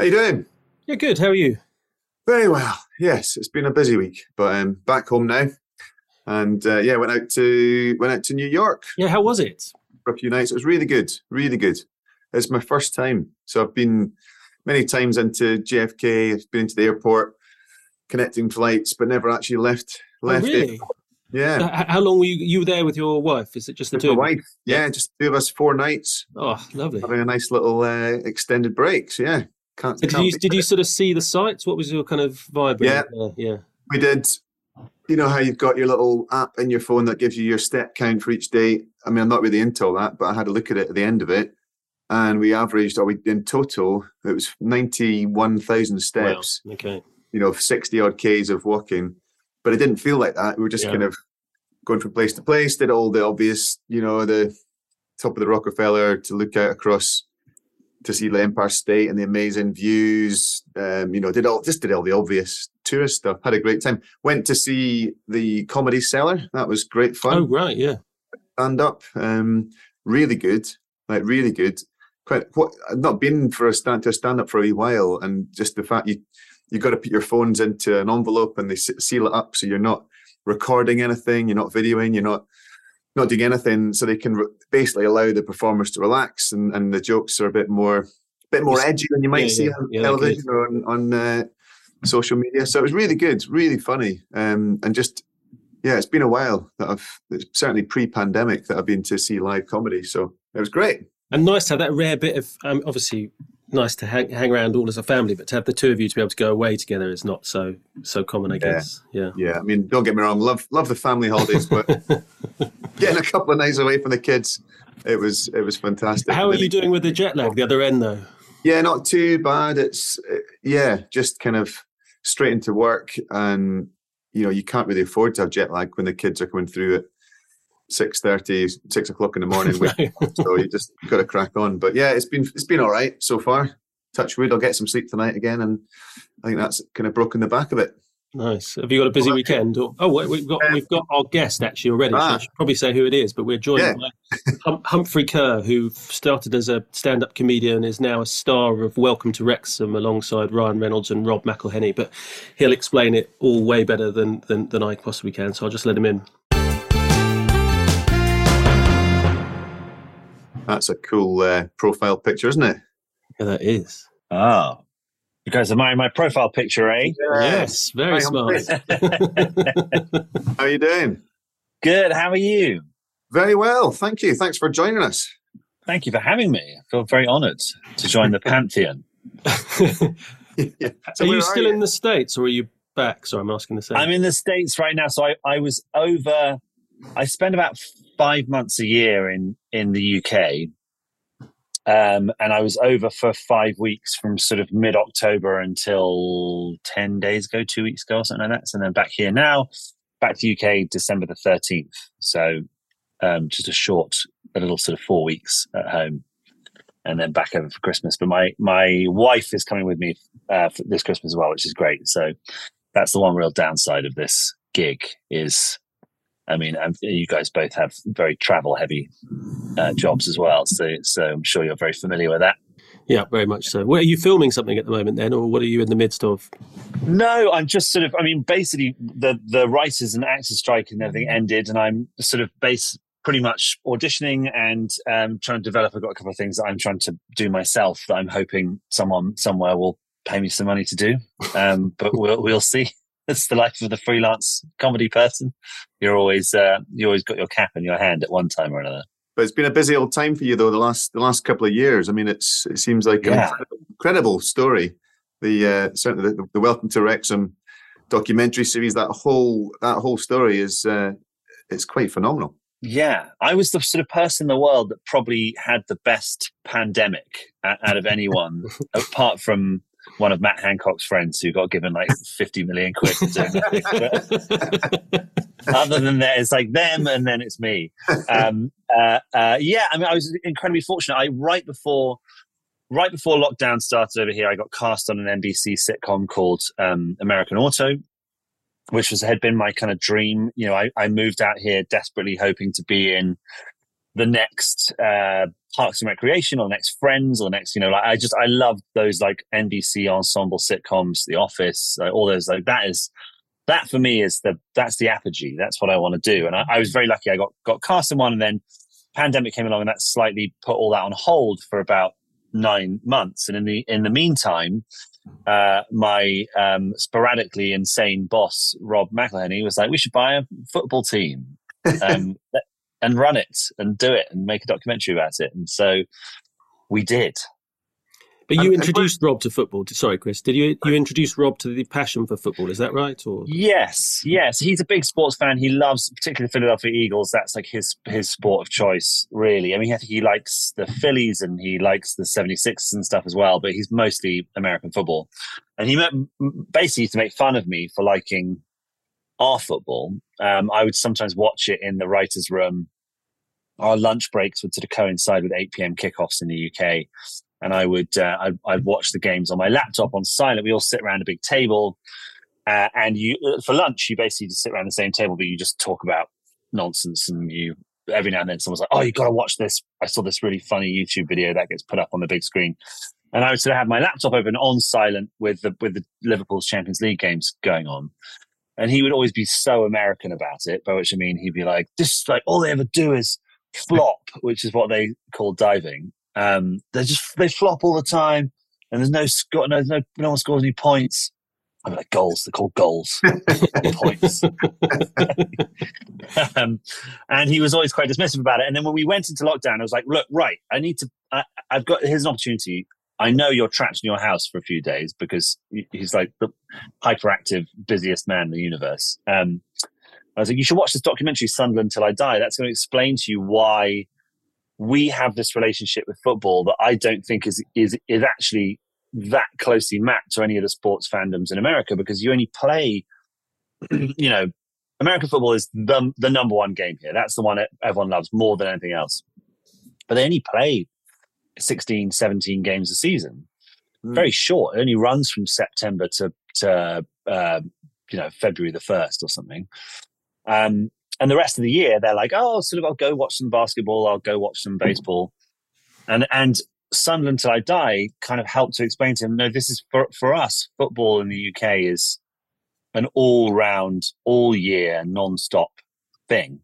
How you doing? Yeah, good. How are you? Very well. Yes, it's been a busy week, but I'm um, back home now, and uh, yeah, went out to went out to New York. Yeah, how was it? For a few nights, it was really good, really good. It's my first time, so I've been many times into JFK. I've been into the airport, connecting flights, but never actually left. Oh, really? it. Yeah. How long were you, you were there with your wife? Is it just the With two? my wife. Yeah, just two of us, four nights, Oh, lovely. having a nice little uh, extended break. So yeah, can't. So did can't you did you sort of see the sights? What was your kind of vibe? Yeah. Yeah. we did you know how you've got your little app in your phone that gives you your step count for each day i mean i'm not really into all that but i had a look at it at the end of it and we averaged or we in total it was 91000 steps Wow. Okay. you know 60 odd k's of walking but it didn't feel like that we were just Yeah. kind of going from place to place did all the obvious you know the top of the rockefeller to look out across to see the Empire State and the amazing views. Um, you know, did all just did all the obvious tourist stuff. Had a great time. Went to see the Comedy Cellar. That was great fun. Oh, right. Yeah. Stand up, um, really good, like really good. Quite. What I've not been for a stand to a stand up for a while, and just the fact you you got to put your phones into an envelope and they seal it up so you're not recording anything, you're not videoing, you're not not doing anything, so they can re- basically allow the performers to relax and, and the jokes are a bit more bit more edgy than you might Yeah, see yeah. on Yeah, television or on, on uh, social media. So it was really good, really funny, um, and just yeah, it's been a while that I've it's certainly pre-pandemic that I've been to see live comedy. So it was great. And nice to have that rare bit of um, obviously nice to hang, hang around all as a family, but to have the two of you to be able to go away together is not so so common, I guess. Yeah. Yeah, I mean, don't get me wrong, love love the family holidays, but getting a couple of nights away from the kids, it was it was fantastic. How are you doing with the jet lag? The other end, though. Yeah, not too bad. It's uh, yeah, just kind of straight into work, and you know you can't really afford to have jet lag when the kids are coming through at 6.30, 6 o'clock in the morning. so you just got to crack on. But yeah, it's been it's been all right so far. Touch wood, I'll get some sleep tonight again, and I think that's kind of broken the back of it. Nice. Have you got a busy weekend? Or, oh, we've got we've got our guest actually already. So I Ah. should probably say who it is, but we're joined Yeah. by hum- Humphrey Ker, who started as a stand-up comedian, and is now a star of Welcome to Wrexham alongside Ryan Reynolds and Rob McElhenney. But he'll explain it all way better than than, than I possibly can. So I'll just let him in. That's a cool uh, profile picture, isn't it? Yeah, that is. Oh, you guys admiring my profile picture, eh? Yes, very Hi, smart. How are you doing? Good. How are you? Very well, thank you. Thanks for joining us. Thank you for having me. I feel very honoured to join the pantheon. yeah. So are you still you? in the states, or are you back? Sorry, I'm asking the same. I'm in the states right now, so I, I was over. I spent about five months a year in in the UK, um, and I was over for five weeks from sort of mid October until ten days ago, two weeks ago, or something like that. So then back here now, back to UK December the thirteenth. So um, just a short, a little sort of four weeks at home. And then back over for Christmas, but my my wife is coming with me uh, this Christmas as well, which is great. So that's the one real downside of this gig is i mean um, you guys both have very travel heavy uh, jobs as well. So so i'm sure you're very familiar with that. Yeah, very much so. Where are you filming something at the moment, then, or what are you in the midst of? no i'm just sort of i mean basically the the writers and actors strike and everything ended and i'm sort of base pretty much auditioning and um, trying to develop. I've got a couple of things that i'm trying to do myself that i'm hoping someone somewhere will pay me some money to do. Um, but we'll we'll see that's the life of the freelance comedy person. You're always uh, you always got your cap in your hand at one time or another. But it's been a busy old time for you though. The last the last couple of years. I mean, it's it seems like an incredible incredible story. The uh, certainly the, the Welcome to Wrexham documentary series. That whole that whole story is uh, it's quite phenomenal. Yeah, I was the sort of person in the world that probably had the best pandemic out of anyone, apart from one of Matt Hancock's friends who got given like 50 million quid for doing that. Other than that, it's like them and then it's me. Um, uh, uh, yeah, I mean, I was incredibly fortunate. I right before right before lockdown started over here, I got cast on an NBC sitcom called um, American Auto, which was had been my kind of dream. You know, I, I moved out here desperately hoping to be in the next uh, Parks and Recreation or the next Friends or the next, you know, like I just I love those like NBC ensemble sitcoms, The Office, like, all those like that is that for me is the that's the apogee. That's what I want to do. And I, I was very lucky. I got got cast in one, and then pandemic came along, and that slightly put all that on hold for about nine months. And in the in the meantime, uh, my um, sporadically insane boss Rob McElhenney was like, "We should buy a football team." Um, and run it and do it and make a documentary about it. And so we did. But you introduced Rob to football. Sorry, Chris. Did you you introduce Rob to the passion for football? Is that right? Or yes, yes. He's a big sports fan. He loves, particularly the Philadelphia Eagles. That's like his his sport of choice, really. I mean, I think he likes the Phillies and he likes the 76ers and stuff as well. But he's mostly American football. And he basically used to make fun of me for liking our football, um, I would sometimes watch it in the writers' room. Our lunch breaks would sort of coincide with 8 p.m. kickoffs in the UK, and I would uh, I'd, I'd, watch the games on my laptop on silent. We all sit around a big table, uh, and you uh, for lunch you basically just sit around the same table, but you just talk about nonsense, and you every now and then someone's like, "Oh, you got to watch this." I saw this really funny YouTube video that gets put up on the big screen, and I would sort of have my laptop open on silent with the with the Liverpool's Champions League games going on, and he would always be so American about it, by which I mean he'd be like, "This like all they ever do is flop," which is what they call diving. Um, they just they flop all the time, and there's no score, no, no no one scores any points. I'm like goals. They're called goals, points. um, and he was always quite dismissive about it. And then when we went into lockdown, I was like, "Look, right, I need to. I, I've got here's an opportunity. I know you're trapped in your house for a few days because he's like the hyperactive, busiest man in the universe. Um, I was like, you should watch this documentary, Sunderland Till I Die. That's going to explain to you why we have this relationship with football that I don't think is is is actually that closely mapped to any of the sports fandoms in America because you only play, you know, American football is the the number one game here. That's the one that everyone loves more than anything else. But they only play 16, 17 games a season. Mm. Very short. It only runs from September to to uh, you know February the first or something. Um, and the rest of the year, they're like, oh, sort of, I'll go watch some basketball. I'll go watch some baseball. And and Sunderland till I die kind of helped to explain to him, no, this is for for us. Football in the UK is an all round, all year, non stop thing.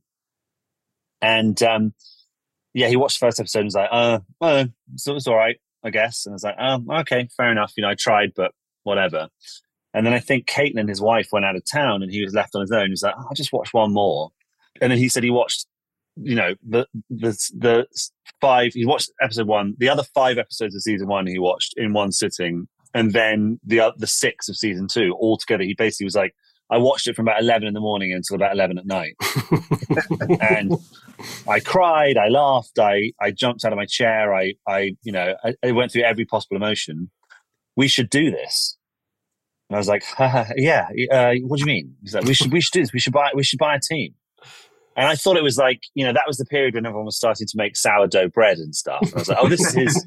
And um, yeah, he watched the first episode and was like, uh, uh well, so it's all right, I guess. And I was like, oh, okay, fair enough. You know, I tried, but whatever. And then I think Caitlin, his wife, went out of town and he was left on his own. He was like, oh, I'll just watch one more. And then he said he watched, you know, the the the five. He watched episode one. The other five episodes of season one he watched in one sitting, and then the uh, the six of season two all together. He basically was like, I watched it from about 11 in the morning until about 11 at night. and I cried, I laughed, I, I jumped out of my chair. I, I you know, I, I went through every possible emotion. We should do this. And I was like, yeah, uh, what do you mean? He's like, we should, we should do this. We should buy, we should buy a team. And I thought it was like, you know, that was the period when everyone was starting to make sourdough bread and stuff. And I was like, oh, this is his,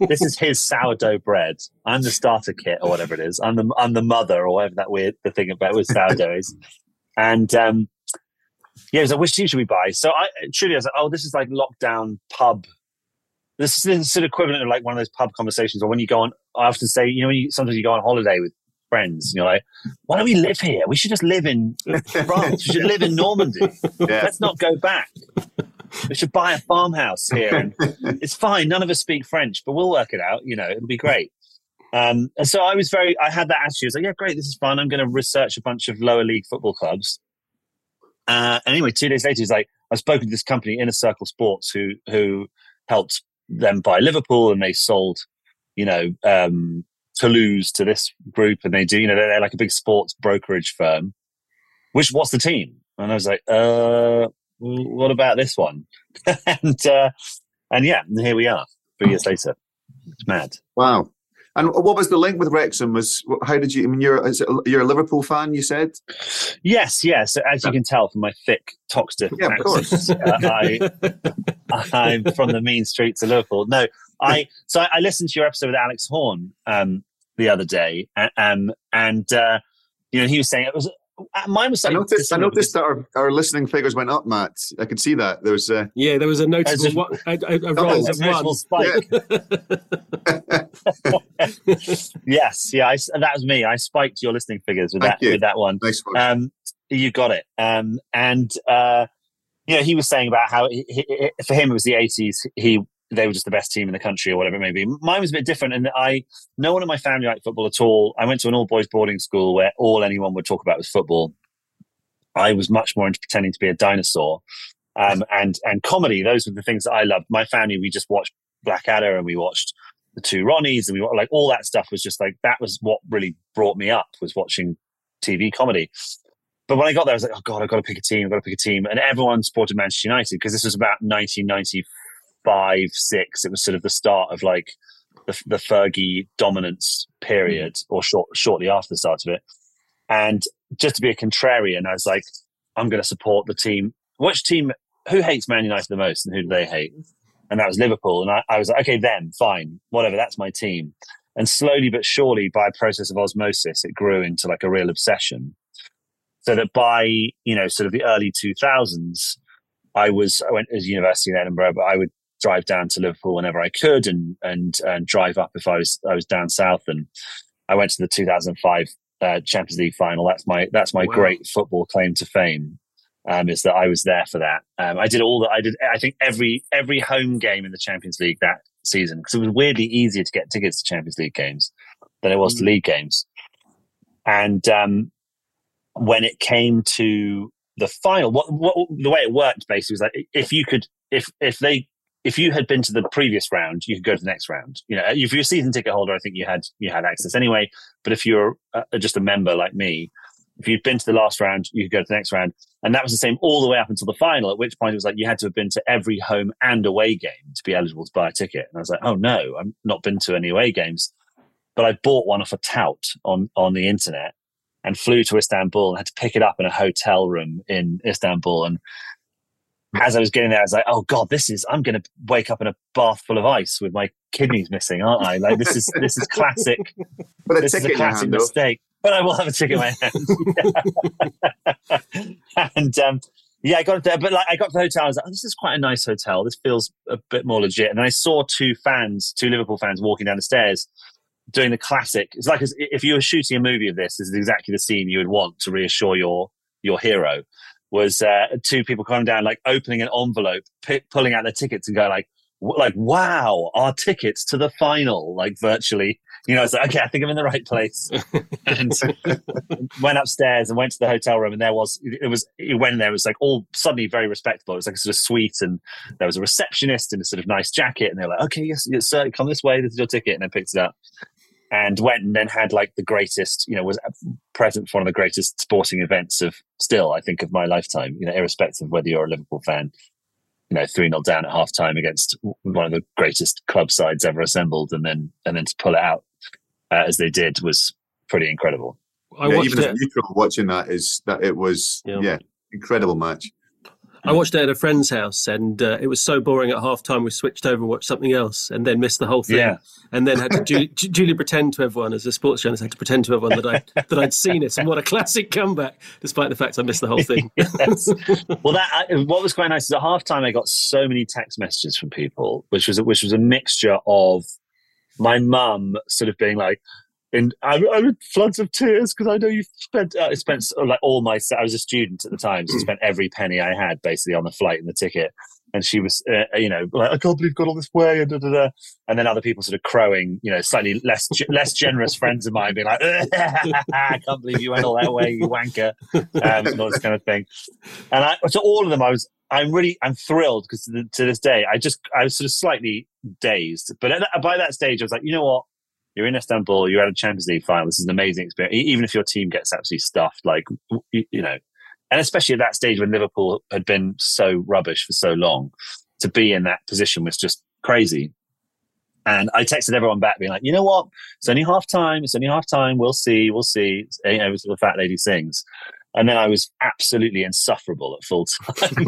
this is his sourdough bread. I'm the starter kit or whatever it is. I'm the, I'm the mother or whatever that weird, the thing about with sourdough is. And, um, yeah, it was like, which team should we buy? So I truly I was like, oh, this is like lockdown pub. This is, this is sort of equivalent of like one of those pub conversations or when you go on, I often say, you know, when you, sometimes you go on holiday with friends. And you're like, why don't we live here? We should just live in France. we should live in Normandy. Yeah. Let's not go back. We should buy a farmhouse here. And it's fine. None of us speak French, but we'll work it out. You know, it'll be great. Um, and so I was very, I had that attitude. I was like, yeah, great. This is fun. I'm going to research a bunch of lower league football clubs. Uh, anyway, two days later, he's like, I've spoken to this company, Inner Circle Sports, who who helped them buy Liverpool, and they sold you know, um, Toulouse to this group, and they do, you know, they're, they're like a big sports brokerage firm. Which what's the team? And I was like, uh, what about this one? and uh, and yeah, and here we are, three years later. It's mad. Wow. And what was the link with Wrexham? Was how did you? I mean, you're you're a Liverpool fan. You said. Yes, yes. As you can tell from my thick Toxteth yeah, accent, uh, I, I'm from the mean streets of Liverpool. No, I. So I, I listened to your episode with Alex Horne um, the other day, um, and uh, you know he was saying it was uh, mine was. I noticed. I noticed that our, our listening figures went up, Matt. I could see that. There was. Uh, yeah, there was a noticeable a, a, a, rise of one. Spike. Yeah. yes, yeah, I, that was me. I spiked your listening figures with Thank that you. with that one. Nice one. Um, you got it. Um, and uh, you know, he was saying about how he, he, for him it was the eighties. He they were just the best team in the country or whatever it may be. Mine was a bit different, and I no one in my family liked football at all. I went to an all boys boarding school where all anyone would talk about was football. I was much more into pretending to be a dinosaur, um, and and comedy. Those were the things that I loved. My family, we just watched Blackadder and we watched the two Ronnies, and we like all that stuff was just like that was what really brought me up was watching TV comedy. But when I got there, I was like, oh god, I've got to pick a team. I've got to pick a team, and everyone supported Manchester United because this was about 1995 five, six. It was sort of the start of like the, the Fergie dominance period, mm. or short, shortly after the start of it. And just to be a contrarian, I was like, I'm going to support the team. Which team? Who hates Man United the most, and who do they hate? And that was Liverpool. And I, I was like, okay, them, fine, whatever. That's my team. And slowly but surely, by a process of osmosis, it grew into like a real obsession. So that by you know, sort of the early 2000s, I was I went to university in Edinburgh, but I would drive down to Liverpool whenever I could and and and drive up if I was I was down south. And I went to the 2005 uh, Champions League final. That's my that's my wow. great football claim to fame. Um, is that I was there for that. Um, I did all that. I did. I think every every home game in the Champions League that season because it was weirdly easier to get tickets to Champions League games than it was mm. to league games. And um, when it came to the final, what, what the way it worked basically was like if you could if if they if you had been to the previous round, you could go to the next round. You know, if you're a season ticket holder, I think you had you had access anyway. But if you're uh, just a member like me, if you'd been to the last round, you could go to the next round, and that was the same all the way up until the final. At which point it was like you had to have been to every home and away game to be eligible to buy a ticket. And I was like, oh no, I've not been to any away games, but I bought one off a tout on on the internet and flew to Istanbul and had to pick it up in a hotel room in Istanbul and as I was getting there, I was like, "Oh God, this is! I'm going to wake up in a bath full of ice with my kidneys missing, aren't I? Like this is this is classic. this is a classic mistake. But I will have a ticket in my hand. and um, yeah, I got there, but like I got to the hotel. I was like, "Oh, this is quite a nice hotel. This feels a bit more legit." And I saw two fans, two Liverpool fans, walking down the stairs. Doing the classic, it's like if you were shooting a movie of this, this is exactly the scene you would want to reassure your your hero was uh, two people coming down, like opening an envelope, p- pulling out their tickets, and going like, like, wow, our tickets to the final, like virtually. You know, it's like, okay, I think I'm in the right place. and went upstairs and went to the hotel room, and there was it was it went in there. It was like all suddenly very respectable. It was like a sort of suite, and there was a receptionist in a sort of nice jacket, and they were like, okay, yes, yes, sir, come this way. This is your ticket, and I picked it up and went and then had like the greatest, you know, was present for one of the greatest sporting events of still, I think, of my lifetime, you know, irrespective of whether you're a Liverpool fan, you know, 3 0 down at half time against one of the greatest club sides ever assembled and then, and then to pull it out uh, as they did was pretty incredible. I yeah, even it. as neutral watching that is that it was, yeah, yeah incredible match. I watched it at a friend's house, and uh, it was so boring at half time. We switched over and watched something else, and then missed the whole thing. Yeah. And then had to duly, duly pretend to everyone, as a sports journalist, had to pretend to everyone that I that I'd seen it. And what a classic comeback, despite the fact I missed the whole thing. yes. Well, that what was quite nice is at half time I got so many text messages from people, which was which was a mixture of my mum sort of being like, and I'm, I'm in floods of tears because I know you spent uh, I spent like all my I was a student at the time, so I spent every penny I had basically on the flight and the ticket. And she was, uh, you know, like I can't believe you've got all this way, and da, da, da. and then other people sort of crowing, you know, slightly less less generous friends of mine being like, I can't believe you went all that way, you wanker, um, and all this kind of thing. And I, to all of them, I was I'm really I'm thrilled because to, to, this day I just I was sort of slightly dazed, but at, by that stage I was like, you know what, you're in Istanbul, you're at a Champions League final. This is an amazing experience, even if your team gets absolutely stuffed, like you, you know, and especially at that stage when Liverpool had been so rubbish for so long, to be in that position was just crazy. And I texted everyone back, being like, you know what? It's only half time. It's only half time. We'll see. We'll see. You know, the fat lady sings. And then I was absolutely insufferable at full time.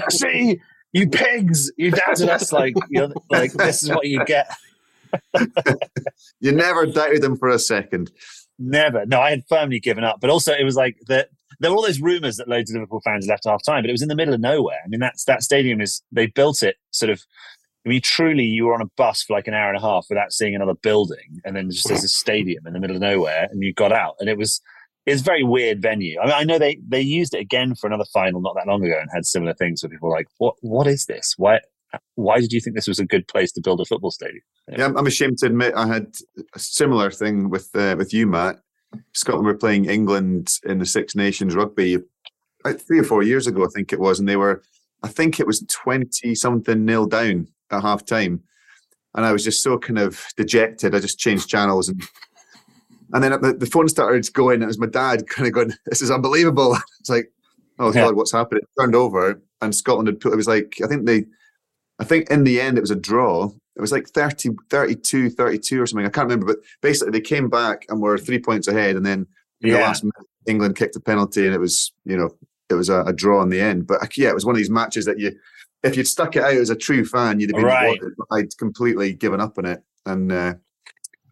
See, you pigs, you doubted us. Like, you're, like this is what you get. you never doubted them for a second. Never. No, I had firmly given up. But also, it was like that. There were all those rumours that loads of Liverpool fans left half time, but it was in the middle of nowhere. I mean, that's that stadium is they built it sort of I mean, truly, you were on a bus for like an hour and a half without seeing another building, and then just there's a stadium in the middle of nowhere, and you got out, and it was it's very weird venue. I mean, I know they they used it again for another final not that long ago, and had similar things where people were like, "What what is this? Why why did you think this was a good place to build a football stadium?" Yeah, I'm ashamed to admit I had a similar thing with uh, with you, Matt. Scotland were playing England in the Six Nations rugby three or four years ago, I think it was, and they were, I think it was twenty something nil down at half time. And I was just so kind of dejected. I just changed channels and and then the, the phone started going. And it was my dad kind of going, This is unbelievable. It's like, oh yeah. God, what's happening? It turned over and Scotland had put it was like I think they I think in the end it was a draw. It was like 30, 32, 32 or something. I can't remember, but basically they came back and were three points ahead, and then in yeah. the last minute, England kicked a penalty, and it was you know it was a, a, draw in the end. But yeah, it was one of these matches that you if you'd stuck it out as a true fan, you'd have been right. I'd completely given up on it, and uh,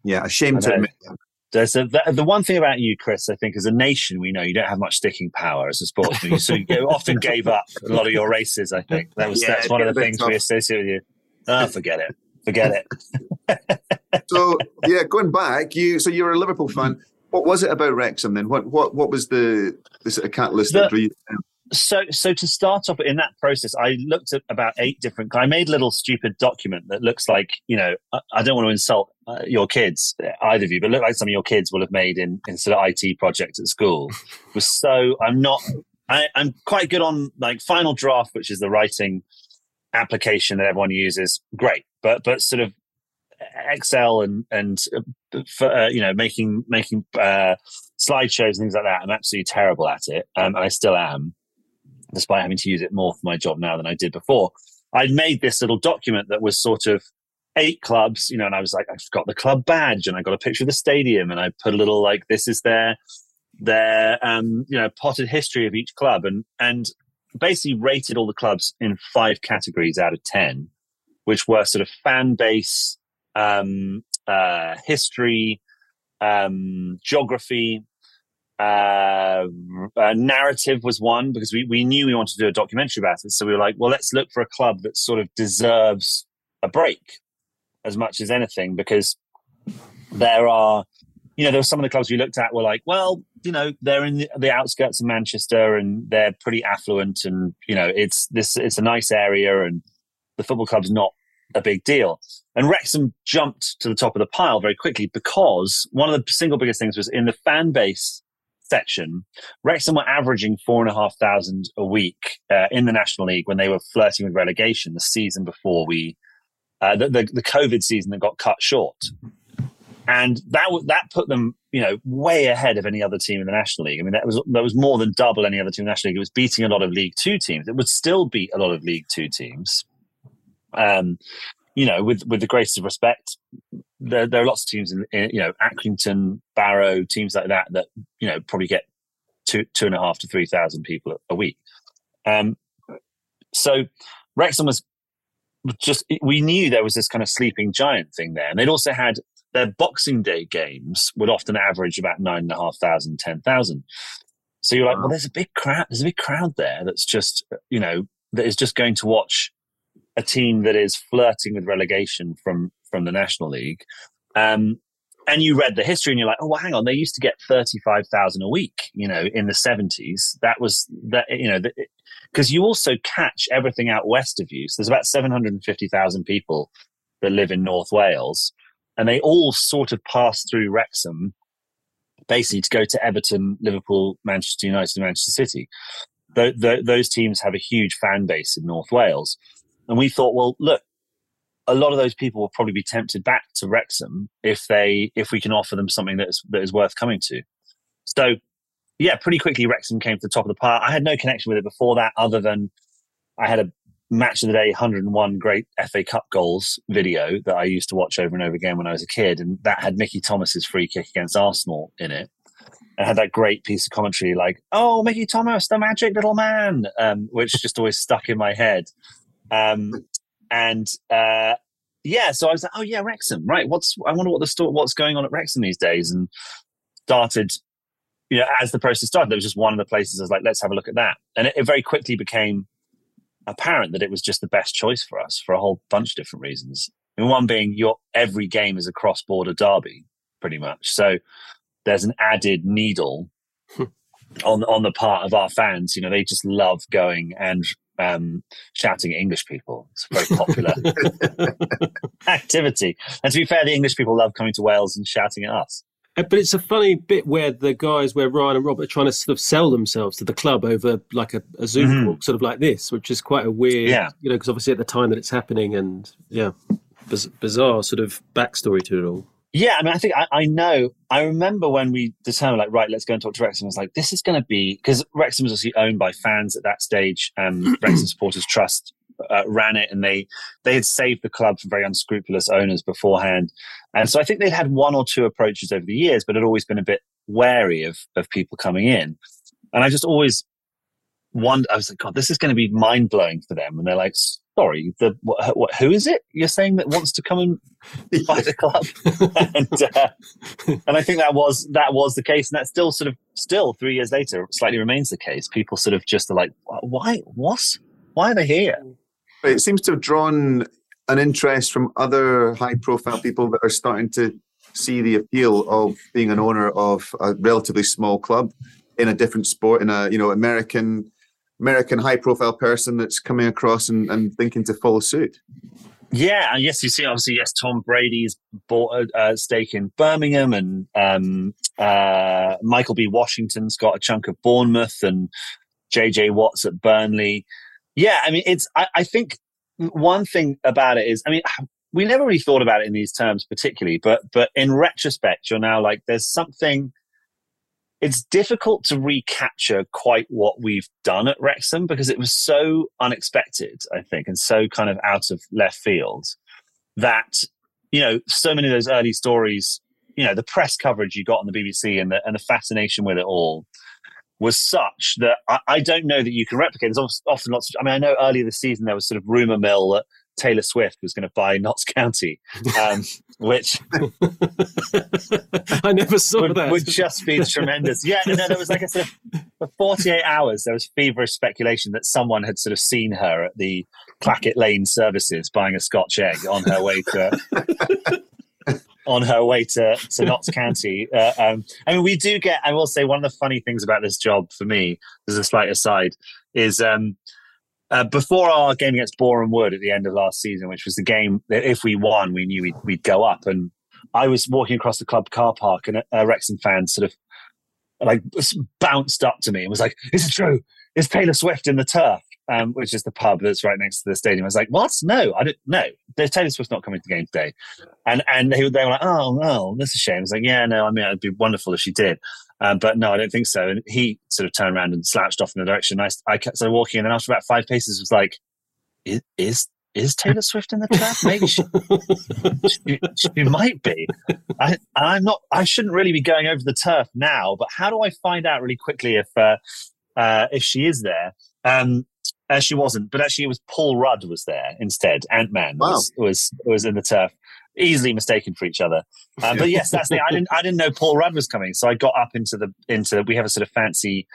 yeah, ashamed to admit. That. There's the, the, one thing about you, Chris, I think, as a nation, we know you don't have much sticking power as a sportsman. so you often gave up a lot of your races. I think that was yeah, that's one of the things tough. we associate with you. Oh, forget it, forget it. so yeah, going back, you so you're a Liverpool fan. What was it about Wrexham then? What what what was the the sort of catalyst the, that drew you? So so to start off in that process i looked at about eight different i made a little stupid document that looks like you know i, I don't want to insult uh, your kids either of you but look like some of your kids will have made in, in sort of it projects at school. Was so i'm not I, i'm quite good on like final draft which is the writing application that everyone uses great but but sort of excel and and uh, for, uh, you know making making uh slideshows and things like that i'm absolutely terrible at it um, and i still am despite having to use it more for my job now than I did before. I'd made this little document that was sort of eight clubs, you know, and I was like, I've got the club badge and I got a picture of the stadium and I put a little like this is their their um, you know, potted history of each club and and basically rated all the clubs in five categories out of ten, which were sort of fan base, um, uh, history, um, geography, uh, uh, narrative was one because we, we knew we wanted to do a documentary about it. So we were like, well, let's look for a club that sort of deserves a break as much as anything because there are, you know, there were some of the clubs we looked at were like, well, you know, they're in the, the outskirts of Manchester and they're pretty affluent and, you know, it's this, it's a nice area and the football club's not a big deal. And Wrexham jumped to the top of the pile very quickly because one of the single biggest things was in the fan base section, Wrexham were averaging four and a half thousand a week uh, in the National League when they were flirting with relegation the season before we, uh, the, the, the COVID season that got cut short, and that that put them, you know, way ahead of any other team in the National League. I mean, that was that was more than double any other team in the National League. It was beating a lot of League Two teams. It would still beat a lot of League Two teams. Um, you know, with with the greatest of respect, there, there are lots of teams in, in, you know Accrington, Barrow, teams like that that you know probably get two two and a half to three thousand people a, week. Um, so Wrexham was just we knew there was this kind of sleeping giant thing there, and they'd also had their Boxing Day games would often average about nine and a half thousand, ten thousand. So you're like, wow. well, there's a big crowd. There's a big crowd there that's just you know that is just going to watch a team that is flirting with relegation from from the National League. Um, and you read the history and you're like, oh, well, hang on, they used to get 35,000 a week, you know, in the 70s. That was that, you know, because you also catch everything out west of you. So there's about 750,000 people that live in North Wales and they all sort of pass through Wrexham basically to go to Everton, Liverpool, Manchester United, and Manchester City. th- th- those teams have a huge fan base in North Wales, and we thought, well, look, a lot of those people will probably be tempted back to Wrexham if they if we can offer them something that is that is worth coming to. So, yeah, pretty quickly Wrexham came to the top of the pile. I had no connection with it before that, other than I had a match of the day 101 great FA Cup goals video that I used to watch over and over again when I was a kid, and that had Mickey Thomas's free kick against Arsenal in it. And had that great piece of commentary like, "Oh, Mickey Thomas, the magic little man," um, which just always stuck in my head. Um, and uh, yeah, so I was like, "Oh yeah, Wrexham, right? What's I wonder what the store, what's going on at Wrexham these days?" And started, you know, as the process started, there was just one of the places I was like, "Let's have a look at that," and it, it very quickly became apparent that it was just the best choice for us for a whole bunch of different reasons. And one being your every game is a cross border derby, pretty much. So there's an added needle hmm. on on the part of our fans. You know, they just love going and um, shouting at English people. It's a very popular activity. And to be fair, the English people love coming to Wales and shouting at us. Uh, but it's a funny bit where the guys, where Ryan and Robert are trying to sort of sell themselves to the club over like a, a Zoom mm-hmm. call, sort of like this, which is quite a weird, yeah. you know, because obviously at the time that it's happening and yeah, biz- bizarre sort of backstory to it all. Yeah, I mean, I think I, I, know. I remember when we determined, like, right, let's go and talk to Wrexham. I was like, this is going to be because Wrexham was obviously owned by fans at that stage. Um, Wrexham Supporters Trust uh, ran it, and they they had saved the club from very unscrupulous owners beforehand. And so I think they'd had one or two approaches over the years, but had always been a bit wary of of people coming in. And I just always wondered. I was like, God, this is going to be mind blowing for them. And they're like, sorry, the what, what, who is it you're saying that wants to come and buy the club? and, uh, and I think that was that was the case, and that still sort of still three years later slightly remains the case. People sort of just are like, why what? Why are they here? It seems to have drawn an interest from other high profile people that are starting to see the appeal of being an owner of a relatively small club in a different sport in a you know American American high profile person that's coming across and, and thinking to follow suit. Yeah, and yes, you see, obviously, yes, Tom Brady's bought a, a stake in Birmingham, and um, uh, Michael B. Washington's got a chunk of Bournemouth, and JJ Watt's at Burnley. Yeah, I mean, it's. I, I think one thing about it is, I mean, we never really thought about it in these terms particularly, but but in retrospect, you're now like, there's something it's difficult to recapture quite what we've done at Wrexham because it was so unexpected, I think, and so kind of out of left field that, you know, so many of those early stories, you know, the press coverage you got on the BBC and the, and the fascination with it all was such that I, I don't know that you can replicate. There's often lots of, I mean, I know earlier this season there was sort of rumor mill that Taylor Swift was going to buy Notts County, um, which I never saw would, that. Would just be tremendous. Yeah, no, there was like I said, for 48 hours, there was feverish speculation that someone had sort of seen her at the Clackett Lane services buying a Scotch egg on her way to. on her way to, to Notts County. Uh, um, I mean, we do get, I will say, one of the funny things about this job for me, as a slight aside, is um, uh, before our game against Boreham Wood at the end of last season, which was the game that if we won, we knew we'd, we'd go up. And I was walking across the club car park, and a, a Wrexham fan sort of like bounced up to me and was like, "Is it true? Is Taylor Swift in the turf?" Um, which is the pub that's right next to the stadium. I was like, "What? No, I didn't. No, Taylor Swift's not coming to the game today." And and they, they were like, "Oh no, that's a shame." I was like, "Yeah, no, I mean, it'd be wonderful if she did." Um, but no, I don't think so. And he sort of turned around and slouched off in the direction. I, I kept sort of walking, and then after about five paces, was like, "Is is, is Taylor Swift in the trap? Maybe she, she, she, might be." I, I'm not. I shouldn't really be going over the turf now. But how do I find out really quickly if uh, uh, if she is there? Um, uh, she wasn't, but actually, it was Paul Rudd was there instead. Ant Man wow. was, was was in the turf easily mistaken for each other. Uh, but yes, that's the. I didn't. I didn't know Paul Rudd was coming, so I got up into the into. We have a sort of fancy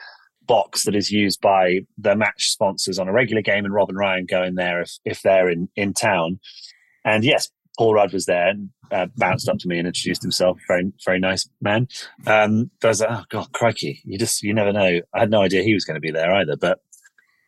box that is used by the match sponsors on a regular game, and Rob and Ryan go in there if if they're in in town. And yes, Paul Rudd was there and uh, bounced up to me and introduced himself. Very very nice man. Um, I was like, oh god, crikey! You just you never know. I had no idea he was going to be there either, but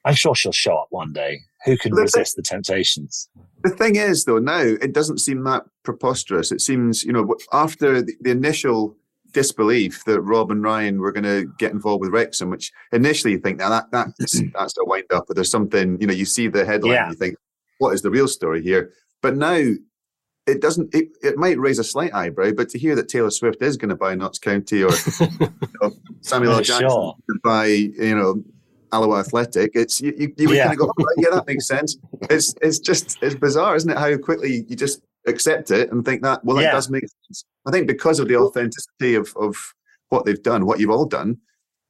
I'm sure she'll show up one day. Who can resist the temptations? The thing is, though, now it doesn't seem that preposterous. It seems, you know, after the, the initial disbelief that Rob and Ryan were going to get involved with Wrexham, which initially you think now that that's that's a wind up, but there's something you know you see the headline, yeah. you think what is the real story here? But now it doesn't. It, it might raise a slight eyebrow, but to hear that Taylor Swift is going to buy Notts County or you know, Samuel L. Jackson sure. to buy you know Alloa Athletic, it's you, you, you would yeah. kind of go, oh, yeah, that makes sense. It's it's just it's bizarre, isn't it? How quickly you just accept it and think that well, it yeah. does make sense. I think because of the authenticity of of what they've done, what you've all done,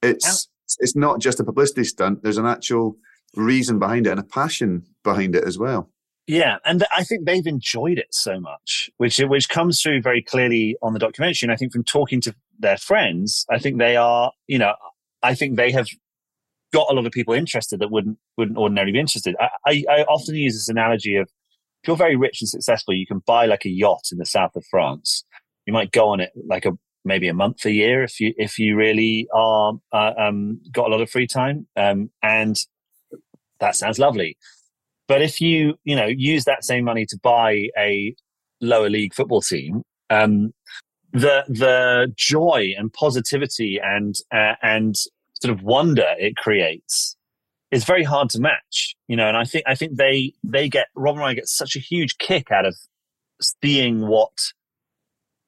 it's it's not just a publicity stunt. There's an actual reason behind it and a passion behind it as well. Yeah, and I think they've enjoyed it so much, which which comes through very clearly on the documentary. And I think from talking to their friends, I think they are, you know, I think they have got a lot of people interested that wouldn't wouldn't ordinarily be interested. I, I, I often use this analogy of if you're very rich and successful, you can buy like a yacht in the south of France. You might go on it like a maybe a month a year if you if you really are uh, um, got a lot of free time, um, and that sounds lovely. But if you, you know, use that same money to buy a lower league football team, um, the the joy and positivity and uh, and sort of wonder it creates is very hard to match. You know, and I think I think they they get Rob and I get such a huge kick out of seeing what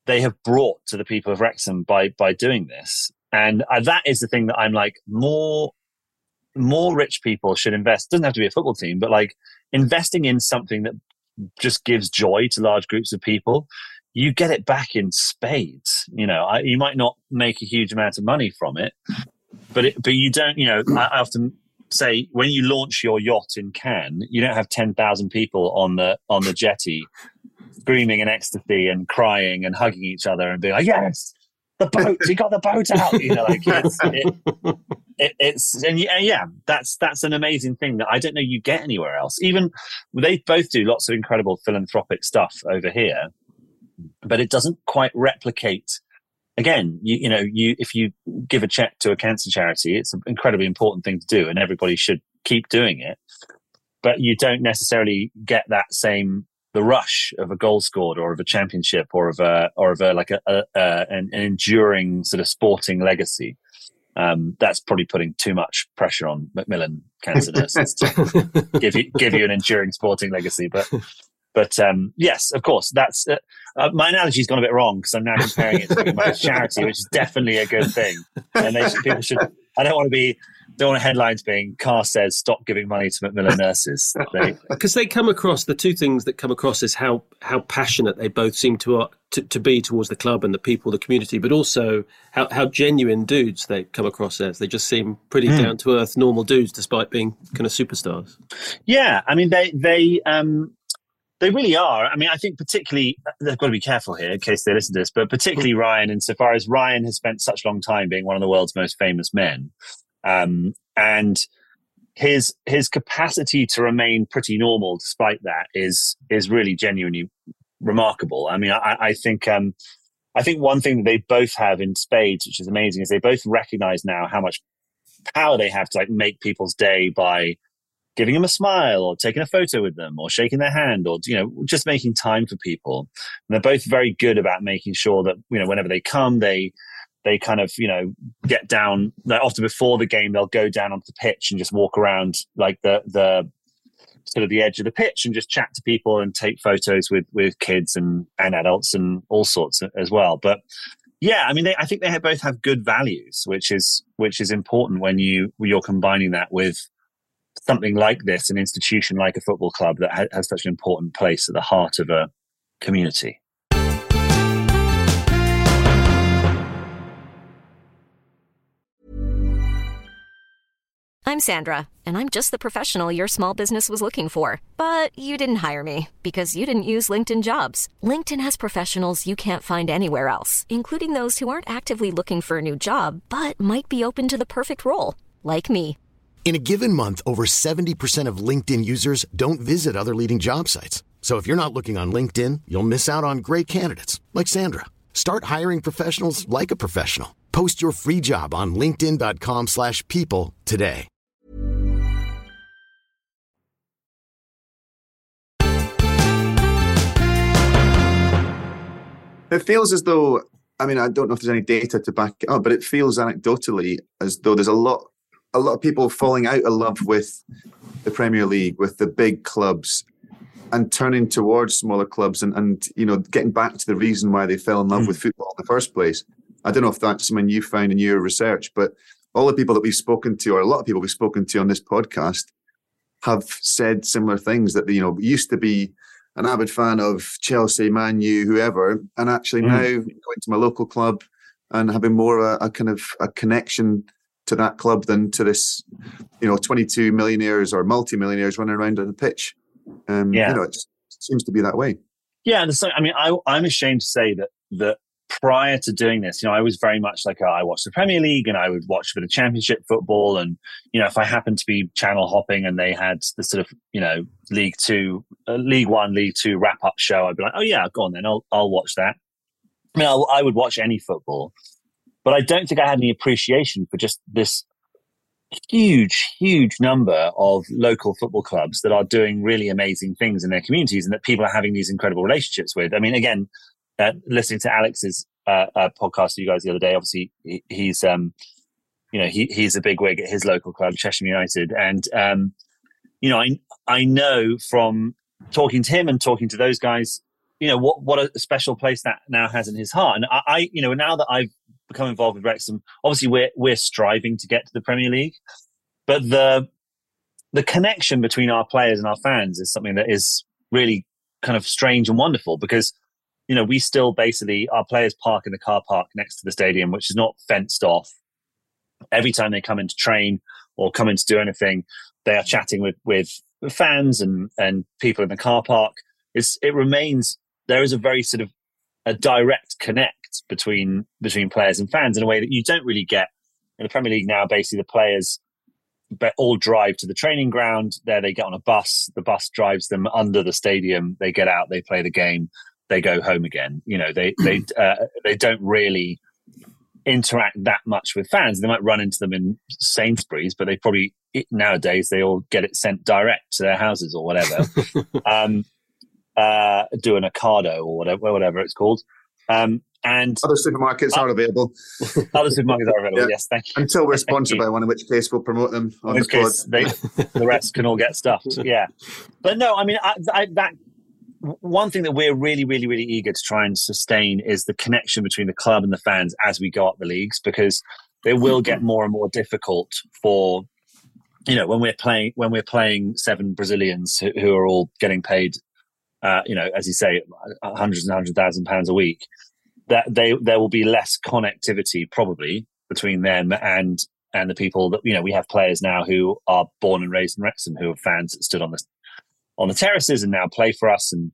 they have brought to the people of Wrexham by by doing this. And that is the thing that I'm like more more rich people should invest. Doesn't have to be a football team, but like investing in something that just gives joy to large groups of people. You get it back in spades. You know, I, you might not make a huge amount of money from it, but it, but you don't. You know, I, I often say when you launch your yacht in Cannes, you don't have ten thousand people on the on the jetty screaming in ecstasy and crying and hugging each other and being like, "Yes, the boat. he got the boat out. You know, like it's, it, it, it's and yeah, that's that's an amazing thing that I don't know you get anywhere else. Even they both do lots of incredible philanthropic stuff over here, but it doesn't quite replicate. Again, you, you know, you if you give a check to a cancer charity, it's an incredibly important thing to do, and everybody should keep doing it. But you don't necessarily get that same the rush of a goal scored or of a championship or of a or of a like a, a, a an, an, enduring sort of sporting legacy. Um, that's probably putting too much pressure on Macmillan cancer nurses to give you give you an enduring sporting legacy. But but um, yes, of course, that's uh, uh, my analogy's gone a bit wrong because I'm now comparing it to my charity, which is definitely a good thing. And they, people should. I don't want to be don't want headlines being Ker says stop giving money to Macmillan nurses. Because they, they, come across the two things that come across is how how passionate they both seem to, uh, to, to be towards the club and the people, the community, but also how how genuine dudes they come across as. They just seem pretty mm. down to earth, normal dudes, despite being kind of superstars. Yeah, I mean they they um they really are. I mean, I think particularly they've got to be careful here in case they listen to this, but particularly Ryan, insofar as Ryan has spent such a long time being one of the world's most famous men. Um, and his his capacity to remain pretty normal despite that is is really genuinely remarkable. I mean, I, I think um, I think one thing that they both have in spades, which is amazing, is they both recognize now how much power they have to like make people's day by giving them a smile or taking a photo with them or shaking their hand or you know just making time for people. And they're both very good about making sure that you know whenever they come they they kind of you know get down like often before the game they'll go down onto the pitch and just walk around like the the sort of the edge of the pitch and just chat to people and take photos with with kids and and adults and all sorts as well. But yeah i mean they, i think they both have good values which is which is important when you you're combining that with something like this an institution like a football club that ha- has such an important place at the heart of a community I'm Sandra, and I'm just the professional your small business was looking for. But you didn't hire me because you didn't use LinkedIn jobs. LinkedIn has professionals you can't find anywhere else, including those who aren't actively looking for a new job but might be open to the perfect role, like me. In a given month, over 70% of LinkedIn users don't visit other leading job sites. So if you're not looking on LinkedIn, you'll miss out on great candidates like Sandra. Start hiring professionals like a professional. Post your free job on linkedin.com/people today. It feels as though I mean, I don't know if there's any data to back it up, but it feels anecdotally as though there's a lot, a lot of people falling out of love with the Premier League, with the big clubs, and turning towards smaller clubs, and and you know, getting back to the reason why they fell in love mm. with football in the first place. I don't know if that's something you found in your research, but all the people that we've spoken to, or a lot of people we've spoken to on this podcast, have said similar things that you know used to be an avid fan of Chelsea, Man U, whoever, and actually mm. now going to my local club and having more a, a, kind of a connection to that club than to this, you know, 22 millionaires or multi-millionaires running around on the pitch. Um, yeah. You know, it just seems to be that way. Yeah, so, I mean, I, I'm ashamed to say that that prior to doing this, you know, I was very much like uh, I watched the Premier League and I would watch a bit of Championship football, and you know, if I happened to be channel hopping and they had the sort of you know League Two, uh, League One, League Two wrap up show, I'd be like, oh yeah, go on then, I'll I'll watch that. I mean, I'll, I would watch any football, but I don't think I had any appreciation for just this huge, huge number of local football clubs that are doing really amazing things in their communities and that people are having these incredible relationships with. I mean, again, uh, listening to Alex's uh, uh, podcast to you guys the other day. Obviously, he, he's um, you know he he's a big wig at his local club, Chesham United, and um, you know I I know from talking to him and talking to those guys, you know what what a special place that now has in his heart. And I, I you know now that I've become involved with Wrexham, obviously we're we're striving to get to the Premier League, but the the connection between our players and our fans is something that is really kind of strange and wonderful because you know, we still basically our players park in the car park next to the stadium, which is not fenced off. Every time they come in to train or come in to do anything, they are chatting with with fans and and people in the car park. It's it remains there is a very sort of a direct connect between between players and fans in a way that you don't really get in the Premier League now. Basically, the players all drive to the training ground. There, they get on a bus. The bus drives them under the stadium. They get out. They play the game they go home again. You know, they they uh, they don't really interact that much with fans. They might run into them in Sainsbury's, but they probably nowadays they all get it sent direct to their houses or whatever. um, uh, do an Ocado or whatever, whatever it's called. Um, and other supermarkets uh, are available. other supermarkets are available. yeah. Yes, thank you. Until we're sponsored by one, in which case we'll promote them on the case they, the rest can all get stuffed. Yeah, but no, I mean I, I, that one thing that we're really, really, really eager to try and sustain is the connection between the club and the fans as we go up the leagues, because it will get more and more difficult for you know when we're playing when we're playing seven Brazilians who, who are all getting paid, uh, you know, as you say, hundreds and hundred thousand pounds a week. That they there will be less connectivity probably between them and and the people that you know we have players now who are born and raised in Wrexham who are fans that stood on the on the terraces and now play for us. And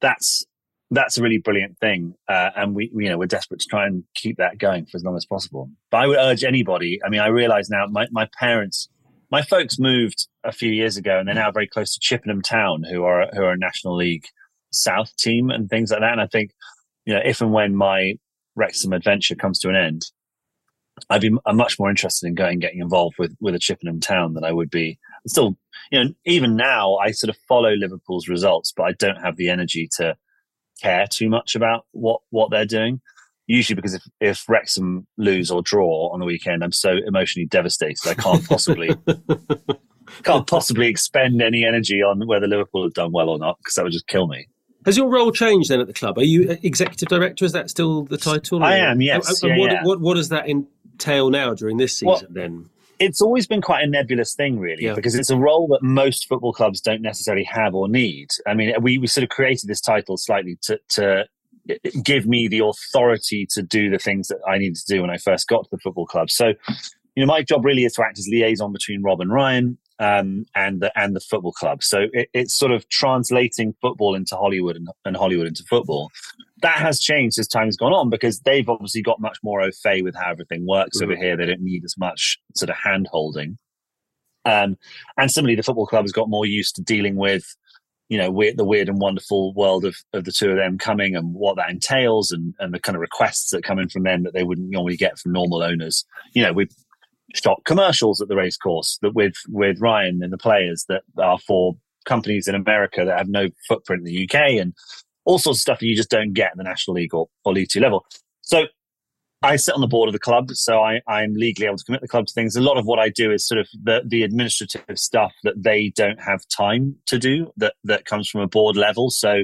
that's that's a really brilliant thing. Uh, and we, you know, we're desperate to try and keep that going for as long as possible. But I would urge anybody. I mean, I realize now my, my parents, my folks moved a few years ago, and they're now very close to Chippenham Town, who are who are a National League South team and things like that. And I think, you know, if and when my Wrexham adventure comes to an end, I'd be I'm much more interested in going getting involved with with a Chippenham Town than I would be. Still, you know, even now I sort of follow Liverpool's results, but I don't have the energy to care too much about what what they're doing. Usually, because if if Wrexham lose or draw on the weekend, I'm so emotionally devastated. I can't possibly can't possibly expend any energy on whether Liverpool have done well or not because that would just kill me. Has your role changed then at the club? Are you executive director? Is that still the title? I am. Yes. And, yeah, what, yeah. what, what does that entail now during this season? Well, then it's always been quite a nebulous thing, really, yeah. because it's a role that most football clubs don't necessarily have or need. I mean, we, we sort of created this title slightly to, to give me the authority to do the things that I needed to do when I first got to the football club. So, you know, my job really is to act as liaison between Rob and Ryan um, and the and the football club. So it, it's sort of translating football into Hollywood and, and Hollywood into football that has changed as time has gone on because they've obviously got much more au fait with how everything works mm-hmm. over here. They don't need as much sort of hand holding. Um, and similarly, the football club has got more used to dealing with, you know, weird, the weird and wonderful world of, of the two of them coming and what that entails and, and the kind of requests that come in from them that they wouldn't normally get from normal owners. You know, we've shot commercials at the race course that with, with Ryan and the players that are for companies in America that have no footprint in the UK and all sorts of stuff that you just don't get in the National League or, or League Two level. So I sit on the board of the club, so I, I'm legally able to commit the club to things. A lot of what I do is sort of the, the administrative stuff that they don't have time to do that, that comes from a board level. So,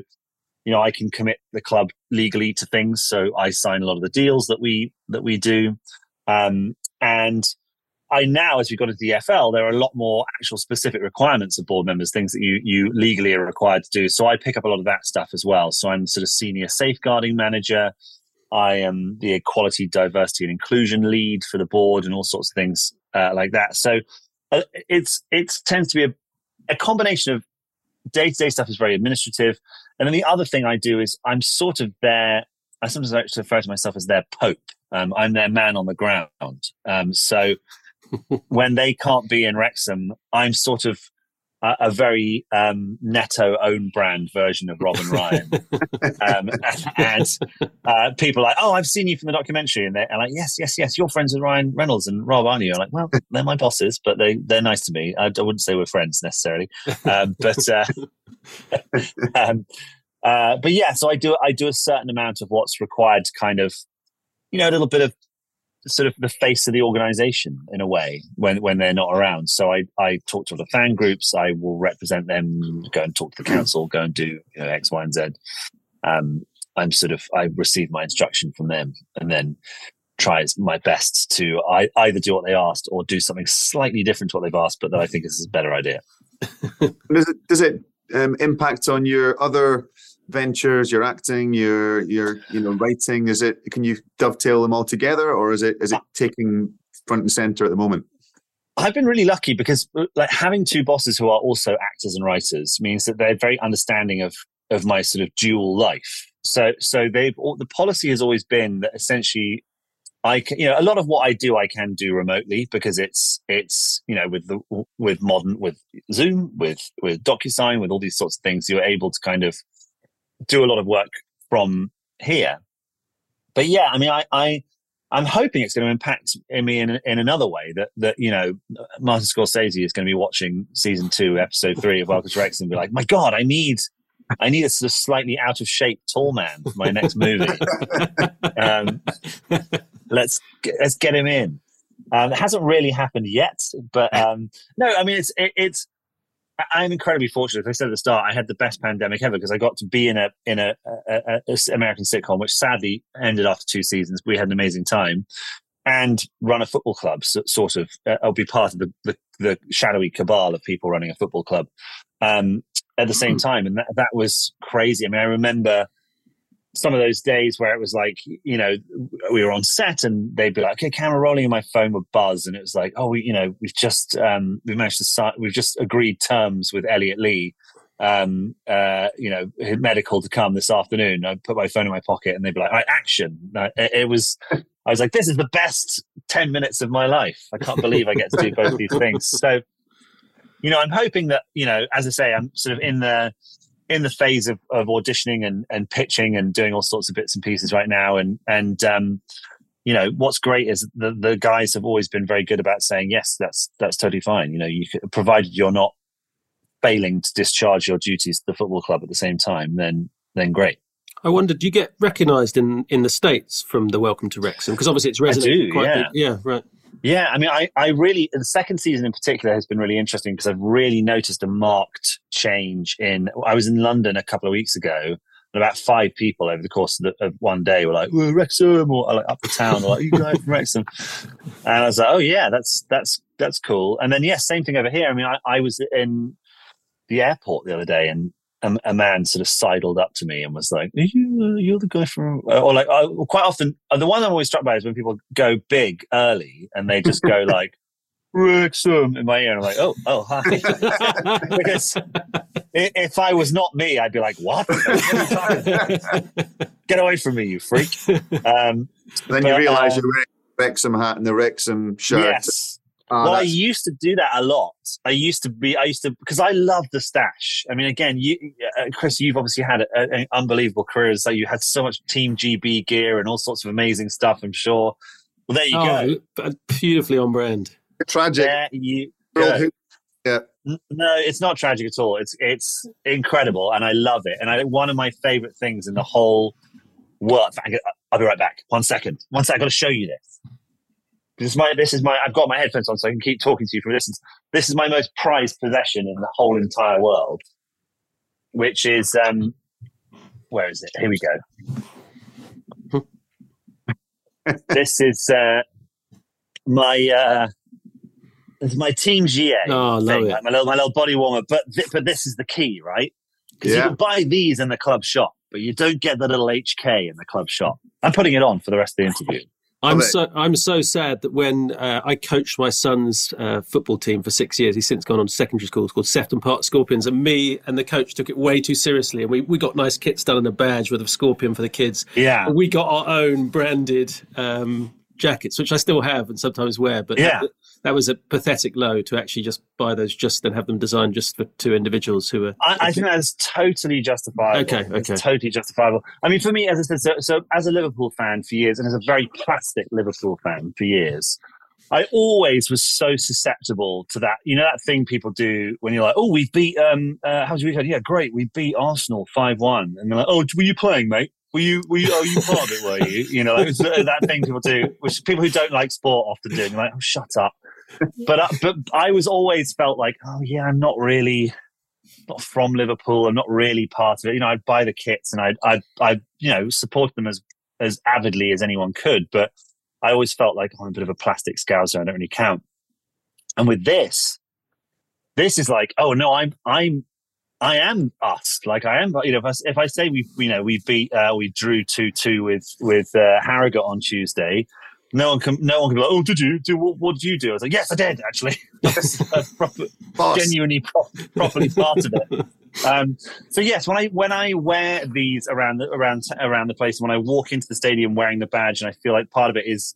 you know, I can commit the club legally to things. So I sign a lot of the deals that we, that we do. Um, and I now, as we got into the FL, there are a lot more actual specific requirements of board members, things that you you legally are required to do. So I pick up a lot of that stuff as well. So I'm sort of senior safeguarding manager. I am the equality, diversity, and inclusion lead for the board, and all sorts of things uh, like that. So uh, it's it tends to be a, a combination of day to day stuff is very administrative, and then the other thing I do is I'm sort of their. I sometimes like to refer to myself as their pope. Um, I'm their man on the ground. Um, so when they can't be in Wrexham, I'm sort of a, a very um, netto own brand version of Rob and Ryan. um, and uh, people are like, oh, I've seen you from the documentary. And they're like, yes, yes, yes, you're friends with Ryan Reynolds and Rob, aren't you? I'm like, well, they're my bosses, but they, they're nice to me. I, I wouldn't say we're friends necessarily. Um, but, uh, um, uh, but yeah, so I do, I do a certain amount of what's required to kind of, you know, a little bit of sort of the face of the organization in a way when when they're not around. So I I talk to the fan groups. I will represent them. Go and talk to the council. Go and do you know, X, Y, and Z. Um, I'm sort of I receive my instruction from them and then try my best to I, either do what they asked or do something slightly different to what they've asked, but that I think is a better idea. does it does it um, impact on your other ventures, your acting, your your you know writing? Is it can you dovetail them all together, or is it is it taking front and center at the moment? I've been really lucky because uh, like having two bosses who are also actors and writers means that they're very understanding of of my sort of dual life. So so they've the policy has always been that essentially I can, you know, a lot of what I do, I can do remotely because it's, it's, you know, with the, with modern, with Zoom, with, with DocuSign, with all these sorts of things, you're able to kind of do a lot of work from here. But yeah, I mean, I, I I'm hoping it's going to impact me in in another way that that you know Martin Scorsese is going to be watching season two, episode three of Welcome to Wrexham be like, my God, I need I need a sort of slightly out of shape tall man for my next movie. um, let's let's get him in. Um, it hasn't really happened yet, but um, no, I mean it's it, it's I'm incredibly fortunate. As I said at the start, I had the best pandemic ever because I got to be in a in a, a, a, American sitcom, which sadly ended after two seasons. We had an amazing time, and run a football club. So, sort of, uh, I'll be part of the, the, the shadowy cabal of people running a football club um, at the same hmm. time, and that that was crazy. I mean, I remember some of those days where it was like, you know, we were on set and they'd be like, okay, camera rolling and my phone would buzz. And it was like, oh, we, you know, we've just, um, we've managed to we've just agreed terms with Elliot Lee, um, uh, you know, medical to come this afternoon. I put my phone in my pocket and they'd be like, all right, action. It was, I was like, this is the best 10 minutes of my life. I can't believe I get to do both these things. So, you know, I'm hoping that, you know, as I say, I'm sort of in the, in the phase of, of auditioning and, and pitching and doing all sorts of bits and pieces right now. And, and, um, you know, what's great is the, the guys have always been very good about saying, yes, that's, that's totally fine. You know, you can, provided you're not failing to discharge your duties to the football club at the same time, then, then great. I wonder, do you get recognised in, in the States from the Welcome to Wrexham? Because obviously it's resonated quite yeah. big. Yeah, right. Yeah, I mean, I, I really, the second season in particular has been really interesting because I've really noticed a marked change in. I was in London a couple of weeks ago, and about five people over the course of, the, of one day were like, well, Wrexham, or like up the town, or like, you guys from Wrexham. And I was like, oh, yeah, that's, that's, that's cool. And then, yes, yeah, same thing over here. I mean, I, I was in the airport the other day and a, a, man sort of sidled up to me and was like, Are you, uh, "You're the guy from," uh, or like, uh, quite often, uh, the one I'm always struck by is when people go big early and they just go like, "Wrexham" in my ear, and I'm like, "Oh, oh, hi," because if I was not me, I'd be like, "What? Get away from me, you freak!" Um, then you realise um, you're wearing Wrexham hat and the Wrexham shirt. Yes. Oh, well, I used to do that a lot. I used to be, I used to, because I love the stash. I mean, again, you, uh, Chris, you've obviously had a, an unbelievable career. So you had so much Team GB gear and all sorts of amazing stuff, I'm sure. Well, there you oh, go. Beautifully on brand. Tragic. There you go. Yeah. No, it's not tragic at all. It's it's incredible, and I love it. And I one of my favorite things in the whole world. I'll be right back. One second. One second. I've got to show you this. This is my. This is my. I've got my headphones on, so I can keep talking to you from a distance. This is my most prized possession in the whole entire world, which is um, where is it? Here we go. this is uh, my uh, this is my team GA. Oh, love thing, it. like my little my little body warmer. But th- but this is the key, right? Because Yeah. you can buy these in the club shop, but you don't get the little HK in the club shop. I'm putting it on for the rest of the interview. I'm so I'm so sad that when uh, I coached my son's uh, football team for six years, he's since gone on to secondary school. It's called Sefton Park Scorpions, and me and the coach took it way too seriously. And we, we got nice kits done and a badge with a scorpion for the kids. Yeah. And we got our own branded um, jackets, which I still have and sometimes wear. But Yeah. That, was a pathetic low to actually just buy those just and have them designed just for two individuals who are. I, I think that is totally justifiable. Okay, It's okay. totally justifiable. I mean, for me, as I said, so, so as a Liverpool fan for years, and as a very plastic Liverpool fan for years, I always was so susceptible to that. You know that thing people do when you're like, "Oh, we beat um, uh, how's your weekend? Yeah, great, we beat Arsenal five one," and they're like, "Oh, were you playing, mate? Were you? Were you? Oh, you part of it? Were you? You know, like, that thing people do, which people who don't like sport often do. And you're like, "Oh, shut up." But uh, but I was always felt like, "Oh yeah, I'm not really." Not from Liverpool. I'm not really part of it. You know, I'd buy the kits and I'd, I'd, I'd, you know, support them as as avidly as anyone could. But I always felt like oh, I'm a bit of a plastic scouser. I don't really count. And with this, this is like, oh no, I'm I'm I am us. Like I am, you know, if I, if I say we, you know, we beat, uh, we drew two two with with uh, Harrogate on Tuesday. No one can, no one can be like, oh, did you do? What, what did you do? I was like, yes, I did actually. That's proper, genuinely pro- properly part of it. Um, so yes, when I when I wear these around the, around around the place, when I walk into the stadium wearing the badge, and I feel like part of it is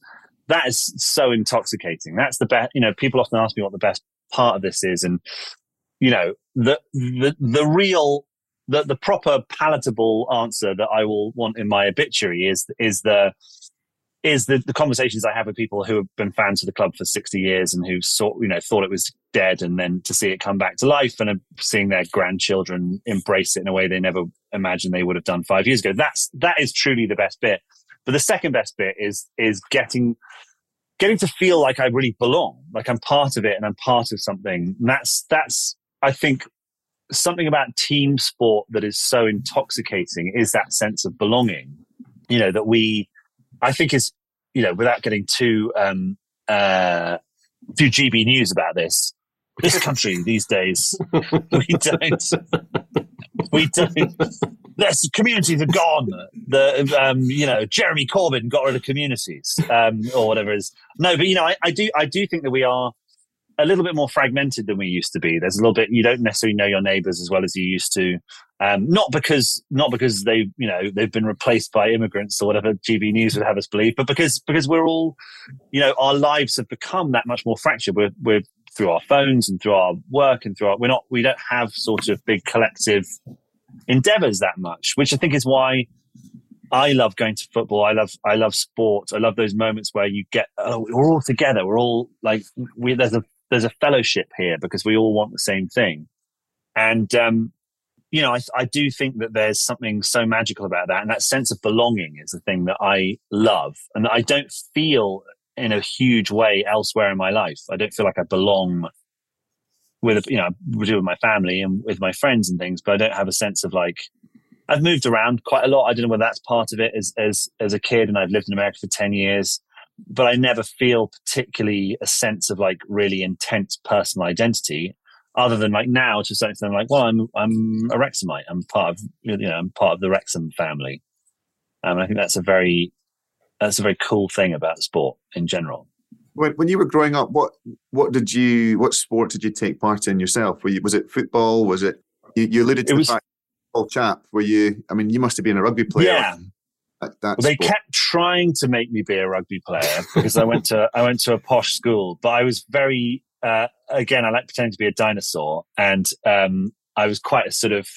that is so intoxicating. That's the best. You know, people often ask me what the best part of this is, and you know, the the the real the the proper palatable answer that I will want in my obituary is is the is the, the conversations I have with people who have been fans of the club for 60 years and who sort you know thought it was dead and then to see it come back to life and seeing their grandchildren embrace it in a way they never imagined they would have done five years ago. That's that is truly the best bit. But the second best bit is is getting getting to feel like I really belong, like I'm part of it and I'm part of something. And that's that's I think something about team sport that is so intoxicating is that sense of belonging. You know that we I think is, you know, without getting too um, uh, too GB news about this, this country these days, we don't, we don't. There's communities are gone. The um, you know Jeremy Corbyn got rid of communities um, or whatever it is. No, but you know I, I do I do think that we are a little bit more fragmented than we used to be. There's a little bit you don't necessarily know your neighbours as well as you used to. Um, not because not because they you know they've been replaced by immigrants or whatever GB News would have us believe, but because because we're all you know our lives have become that much more fractured. We're we're through our phones and through our work and through our we're not we don't have sort of big collective endeavors that much, which I think is why I love going to football. I love I love sport. I love those moments where you get oh we're all together. We're all like we there's a there's a fellowship here because we all want the same thing. And um, you know, I, I do think that there's something so magical about that, and that sense of belonging is the thing that I love, and that I don't feel in a huge way elsewhere in my life. I don't feel like I belong with you know with my family and with my friends and things, but I don't have a sense of like I've moved around quite a lot. I don't know whether that's part of it as as as a kid, and I've lived in America for ten years. But I never feel particularly a sense of like really intense personal identity, other than like now to a certain extent, I'm like, well, I'm I'm a Wrexhamite. I'm part of you know I'm part of the Wrexham family, um, and I think that's a very that's a very cool thing about sport in general. When, when you were growing up, what what did you what sport did you take part in yourself? Were you, was it football? Was it you, you alluded to It the was- fact football chap? Were you? I mean, you must have been a rugby player. Yeah. Well, they sport. kept trying to make me be a rugby player because I went to I went to a posh school, but I was very uh, again I like pretending to be a dinosaur, and um, I was quite a sort of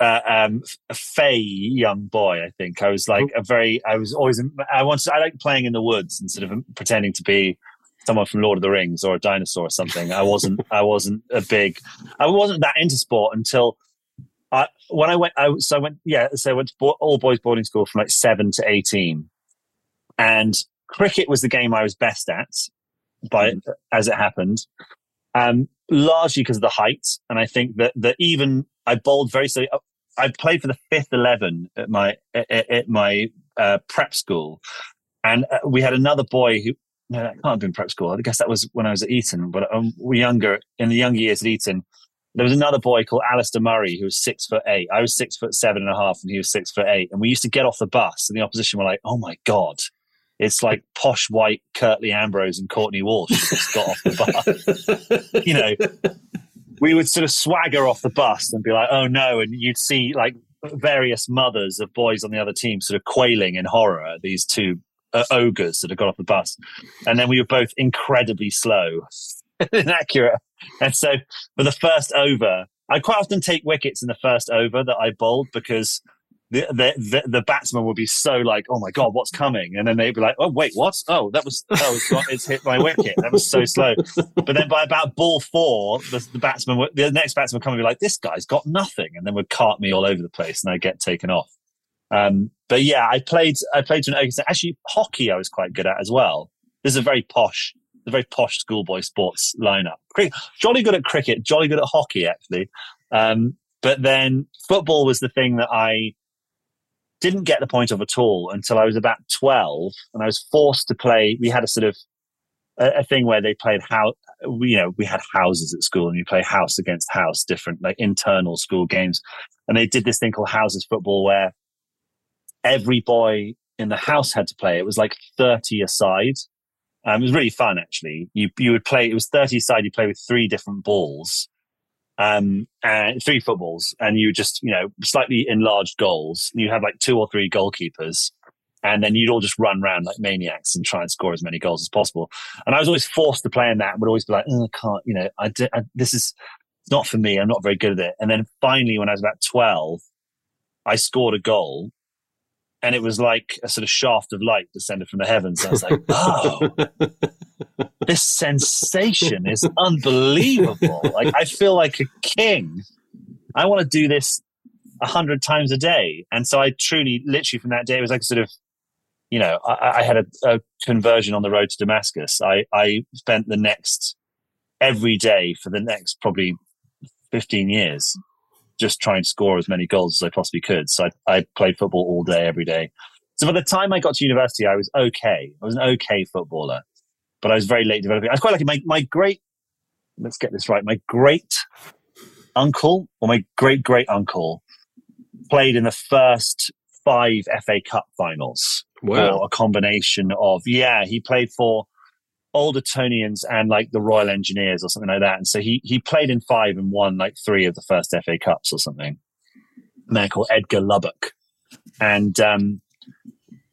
uh, um, a fey young boy. I think I was like a very I was always I wanted I like playing in the woods instead of pretending to be someone from Lord of the Rings or a dinosaur or something. I wasn't I wasn't a big I wasn't that into sport until I, when I went, I, so I went, yeah, so I went to bo- all boys boarding school from like seven to 18. And cricket was the game I was best at by, mm. as it happened. Um, largely because of the height. And I think that, that even I bowled very so I played for the fifth 11 at my, at, at my, uh, prep school. And uh, we had another boy who, no, that can't have been prep school. I guess that was when I was at Eton, but um, younger, in the younger years at Eton, there was another boy called Alistair Murray who was six foot eight. I was six foot seven and a half, and he was six foot eight. And we used to get off the bus, and the opposition were like, "Oh my god, it's like posh white Curtly Ambrose and Courtney Walsh just got off the bus." you know, we would sort of swagger off the bus and be like, "Oh no!" And you'd see like various mothers of boys on the other team sort of quailing in horror at these two uh, ogres that had got off the bus, and then we were both incredibly slow, inaccurate and so for the first over, I quite often take wickets in the first over that I bowled because the, the, the, the, batsman would be so like, oh my God, what's coming? And then they'd be like, oh, wait, what? Oh, that was, oh, it's, hit my wicket. That was so slow. But then by about ball four, the, the batsman, would, the next batsman would come and be like, this guy's got nothing. And then would cart me all over the place and I'd get taken off. Um, but yeah, I played, I played to an. Actually, hockey I was quite good at as well. This is a very posh the very posh schoolboy sports lineup. Jolly good at cricket, jolly good at hockey, actually. Um, but then football was the thing that I didn't get the point of at all until I was about 12 and I was forced to play. We had a sort of a, a thing where they played how, you know, we had houses at school and you play house against house, different like internal school games. And they did this thing called houses football where every boy in the house had to play. It was like 30 aside. Um, it was really fun actually. You you would play. It was thirty side. You play with three different balls, um, and three footballs, and you just you know slightly enlarged goals. You have like two or three goalkeepers, and then you'd all just run around like maniacs and try and score as many goals as possible. And I was always forced to play in that. Would always be like, oh, I can't. You know, I, I this is not for me. I'm not very good at it. And then finally, when I was about twelve, I scored a goal and it was like a sort of shaft of light descended from the heavens. I was like, oh, this sensation is unbelievable. Like, I feel like a king. I want to do this a hundred times a day. And so I truly, literally from that day, it was like sort of, you know, I, I had a, a, conversion on the road to Damascus. I, I spent the next every day for the next probably 15 years just try and score as many goals as I possibly could. So I, I played football all day, every day. So by the time I got to university, I was okay. I was an okay footballer, but I was very late developing. I was quite lucky. My, my great, let's get this right. My great uncle or my great great uncle played in the first five FA Cup finals. Wow. Or a combination of, yeah, he played for old Etonians and like the Royal Engineers or something like that. And so he he played in five and won like three of the first FA Cups or something. A man called Edgar Lubbock. And um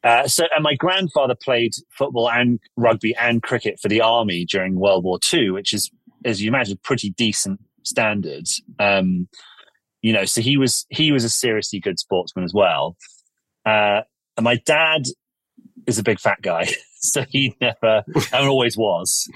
uh, so and my grandfather played football and rugby and cricket for the army during World War II, which is, as you imagine, pretty decent standards. Um, you know, so he was he was a seriously good sportsman as well. Uh, and my dad is a big fat guy. so he never and always was.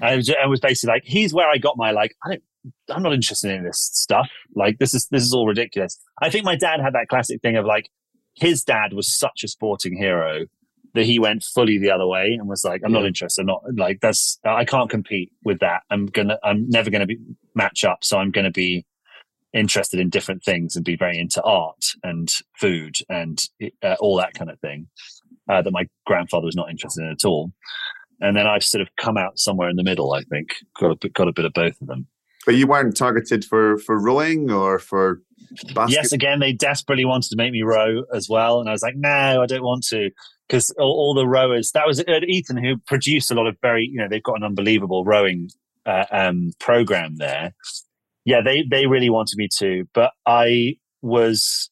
I was, I was basically like, he's where I got my like, I don't, I'm not interested in this stuff. Like this is this is all ridiculous. I think my dad had that classic thing of like, his dad was such a sporting hero that he went fully the other way and was like, I'm yeah. not interested. I'm not like that's I can't compete with that. I'm gonna I'm never gonna be match up. So I'm gonna be interested in different things and be very into art and food and uh, all that kind of thing uh, that my grandfather was not interested in at all. And then I've sort of come out somewhere in the middle. I think got a, got a bit of both of them. But you weren't targeted for for rowing or for basket? Yes, again, they desperately wanted to make me row as well, and I was like, no, I don't want to, because all, all, the rowers. That was at Eton who produced a lot of very, you know, they've got an unbelievable rowing uh, um, program there. Yeah, they they really wanted me to, but I was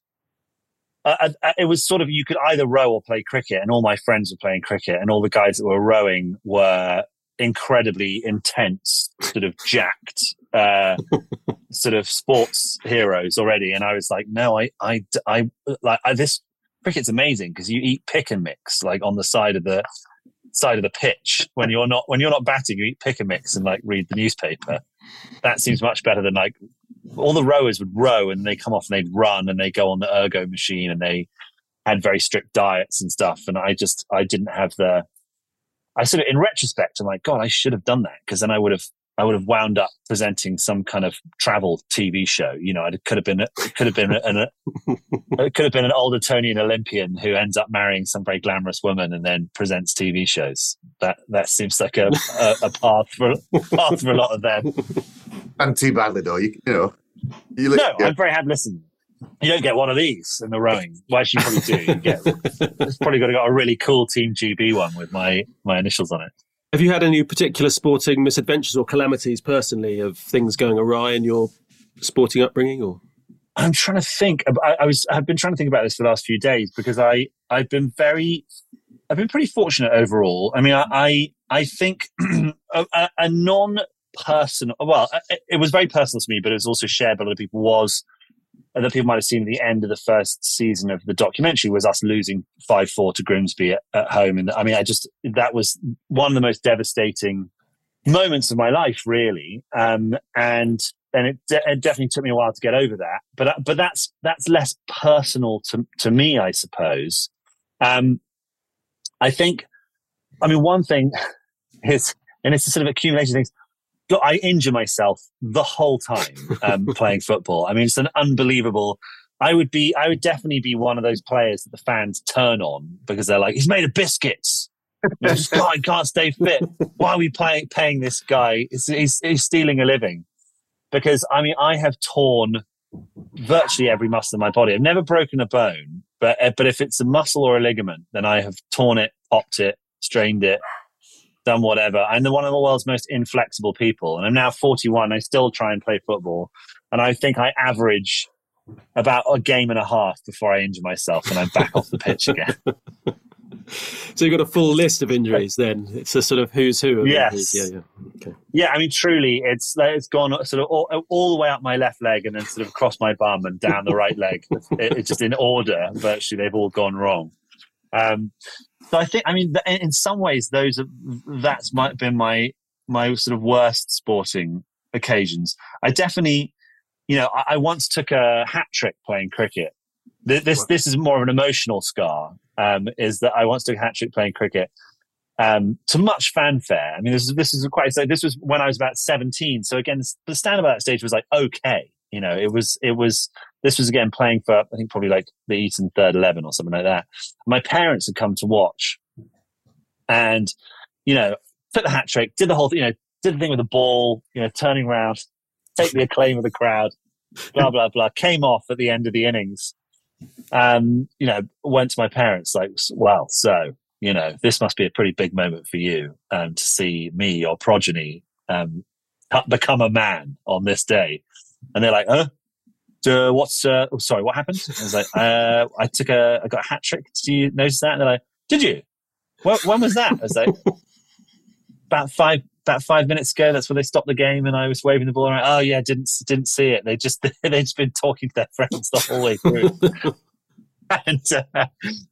uh, it was sort of you could either row or play cricket, and all my friends were playing cricket, and all the guys that were rowing were incredibly intense, sort of jacked, uh, sort of sports heroes already. And I was like, no, I, I, I like I, this cricket's amazing because you eat pick and mix like on the side of the side of the pitch when you're not when you're not batting, you eat pick and mix and like read the newspaper. That seems much better than like all the rowers would row and they come off and they'd run and they go on the ergo machine and they had very strict diets and stuff. And I just, I didn't have the, I sort of, in retrospect, I'm like, God, I should have done that because then I would have, I would have wound up presenting some kind of travel TV show. You know, it could have been, it could have been an, it could have been an old Etonian Olympian who ends up marrying some very glamorous woman and then presents TV shows. That that seems like a, a, a path for path for a lot of them. And too badly though, you, you know. You look, No, yeah. I'm very happy. Listen, you don't get one of these in the rowing. Well, actually, you probably do. You get, it's probably got to got a really cool Team GB one with my my initials on it. Have you had any particular sporting misadventures or calamities personally of things going awry in your sporting upbringing? Or I'm trying to think. I, I was. I've been trying to think about this for the last few days because I I've been very. I've been pretty fortunate overall. I mean, I I, I think a, a, a non-personal. Well, it, it was very personal to me, but it was also shared by other people. Was that people might have seen the end of the first season of the documentary was us losing five four to Grimsby at, at home, and I mean, I just that was one of the most devastating moments of my life, really. Um, and and it, de- it definitely took me a while to get over that. But but that's that's less personal to to me, I suppose. Um, I think, I mean, one thing is, and it's a sort of accumulation of things. I injure myself the whole time um, playing football. I mean, it's an unbelievable. I would be, I would definitely be one of those players that the fans turn on because they're like, he's made of biscuits. this guy can't stay fit. Why are we pay, paying this guy? He's, he's, he's stealing a living. Because I mean, I have torn virtually every muscle in my body. I've never broken a bone, but uh, but if it's a muscle or a ligament, then I have torn it, popped it, strained it, done whatever. I'm the one of the world's most inflexible people, and I'm now 41. I still try and play football, and I think I average about a game and a half before I injure myself and I'm back off the pitch again. so you've got a full list of injuries. Then it's a sort of who's who. Of Yes. injuries. Yeah. Yeah. Okay. Yeah, I mean, truly, it's it's gone sort of all, all the way up my left leg and then sort of across my bum and down the right leg. It, it's just in order. Virtually, they've all gone wrong. Um, so I think, I mean, in some ways, those are, that's might been my my sort of worst sporting occasions. I definitely, you know, I, I once took a hat trick playing cricket. Th- This this is more of an emotional scar. Um, is that I once took a hat trick playing cricket um, to much fanfare. I mean, this is this is quite. So this was when I was about seventeen. So again, the stand up at that stage was like okay. You know, it was it was this was again playing for I think probably like the Eton third eleven or something like that. My parents had come to watch, and you know, took the hat trick, did the whole thing, you know, did the thing with the ball, you know, turning around, take the acclaim of the crowd, blah blah blah. Came off at the end of the innings. Um, you know, went to my parents like, well, so you know, this must be a pretty big moment for you um, to see me, your progeny, um, become a man on this day. And they're like, huh? Uh, what's, uh, oh, sorry, what happened? I was like, uh, I took a, I got a hat trick. Did you notice that? And they're like, did you? Well, when was that? I was like, about five, about five minutes ago. That's when they stopped the game, and I was waving the ball around. Oh yeah, didn't didn't see it. They just they just been talking to their friends the whole way through. and uh,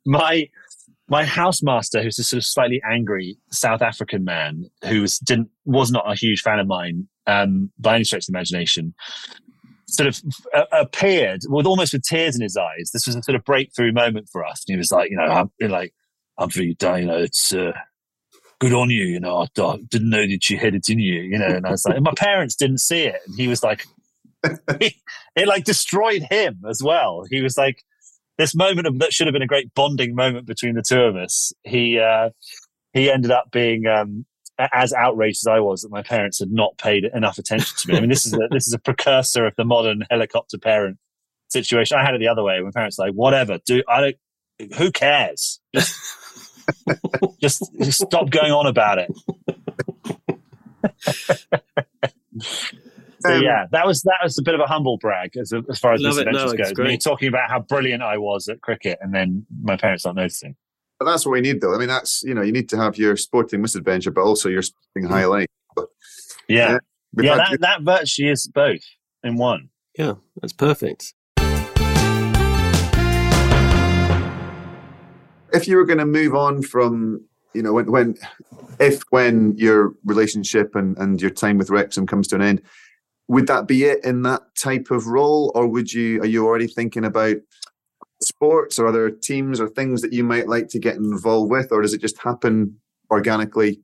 my my housemaster, who's a sort of slightly angry South African man, who was didn't was not a huge fan of mine um, by any stretch of the imagination, sort of uh, appeared with almost with tears in his eyes. This was a sort of breakthrough moment for us. And he was like, you know, I'm like, I'm really, you know, it's. Uh, good on you. You know, I, I didn't know that you had it in you. You know, and I was like, my parents didn't see it, and he was like, it, it like destroyed him as well. He was like, this moment of that should have been a great bonding moment between the two of us. He uh, he ended up being um, as outraged as I was that my parents had not paid enough attention to me. I mean, this is a, this is a precursor of the modern helicopter parent situation. I had it the other way. My parents were like, whatever, do I don't. Who cares? Just, just, just stop going on about it. so Um, yeah, that was that was a bit of a humble brag as, as far as this it. No, goes. Me talking about how brilliant I was at cricket, and then my parents not noticing. But that's what we need, though. I mean, that's you know, you need to have your sporting misadventure, but also your sporting highlight. But Yeah, Yeah, yeah, that, good- that virtually is both in one. Yeah, that's perfect. if you were going to move on from you know when when if when your relationship and and your time with Wrexham comes to an end, would that be it in that type of role, or would you are you already thinking about sports or other teams or things that you might like to get involved with, or does it just happen organically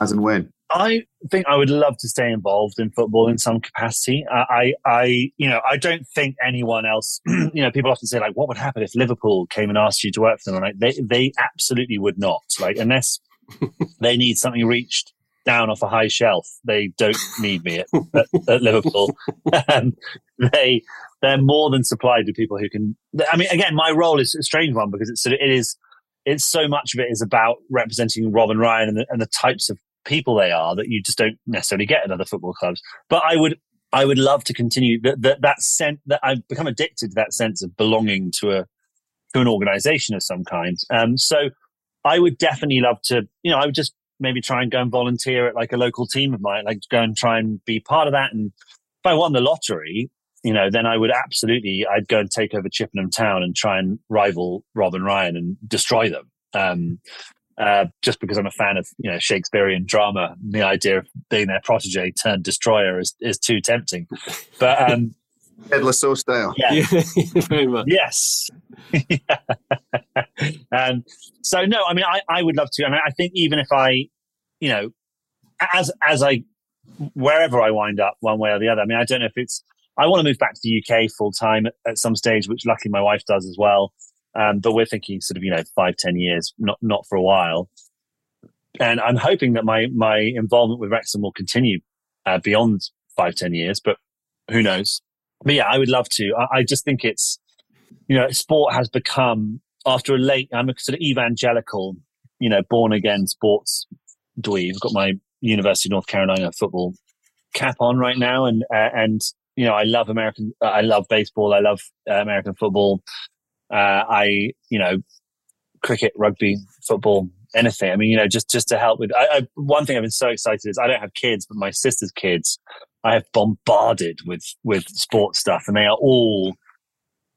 as and when? I think I would love to stay involved in football in some capacity. I, I, you know, I don't think anyone else. you know, people often say like, "What would happen if Liverpool came and asked you to work for them?" And like, they, they absolutely would not. Like, unless they need something reached down off a high shelf, they don't need me at, at, at Liverpool. um, they, they're more than supplied with people who can. I mean, again, my role is a strange one because it's sort of, it is. It's so much of it is about representing Rob and Ryan and the, and the types of people they are that you just don't necessarily get at other football clubs. But I would I would love to continue that that, that sense that I've become addicted to that sense of belonging to a to an organization of some kind. Um, so I would definitely love to, you know, I would just maybe try and go and volunteer at like a local team of mine, like go and try and be part of that. And if I won the lottery, you know, then I would absolutely, I'd go and take over Chippenham Town and try and rival Rob and Ryan and destroy them. Um, uh, just because I'm a fan of you know Shakespearean drama, the idea of being their protege turned destroyer is, is too tempting. But um, Ted Lasso style, yeah, yeah very much. Yes, and so no, I mean, I, I would love to. I mean, I think even if I, you know, as as I wherever I wind up, one way or the other. I mean, I don't know if it's. I want to move back to the UK full time at, some stage, which luckily my wife does as well. Um, but we're thinking sort of, you know, five, ten years, not, not for a while. And I'm hoping that my, my involvement with Wrexham will continue uh, beyond five, ten years, but who knows? But yeah, I would love to. I, I just think it's, you know, sport has become after a late, I'm a sort of evangelical, you know, born again sports dweeb. I've got my University of North Carolina football cap on right now. And, uh, and, you know, I love American, I love baseball. I love uh, American football. Uh, I, you know, cricket, rugby, football, anything. I mean, you know, just just to help with. I, I, one thing I've been so excited is I don't have kids, but my sister's kids, I have bombarded with with sports stuff, and they are all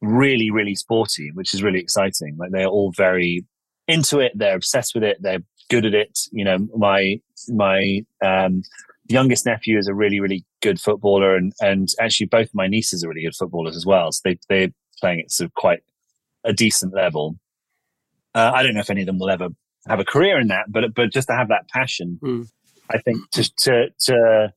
really, really sporty, which is really exciting. Like they are all very into it. They're obsessed with it. They're good at it. You know, my my um, youngest nephew is a really, really good footballer, and and actually both my nieces are really good footballers as well. So they they're playing at sort of quite a decent level. Uh, I don't know if any of them will ever have a career in that, but but just to have that passion, mm. I think to to to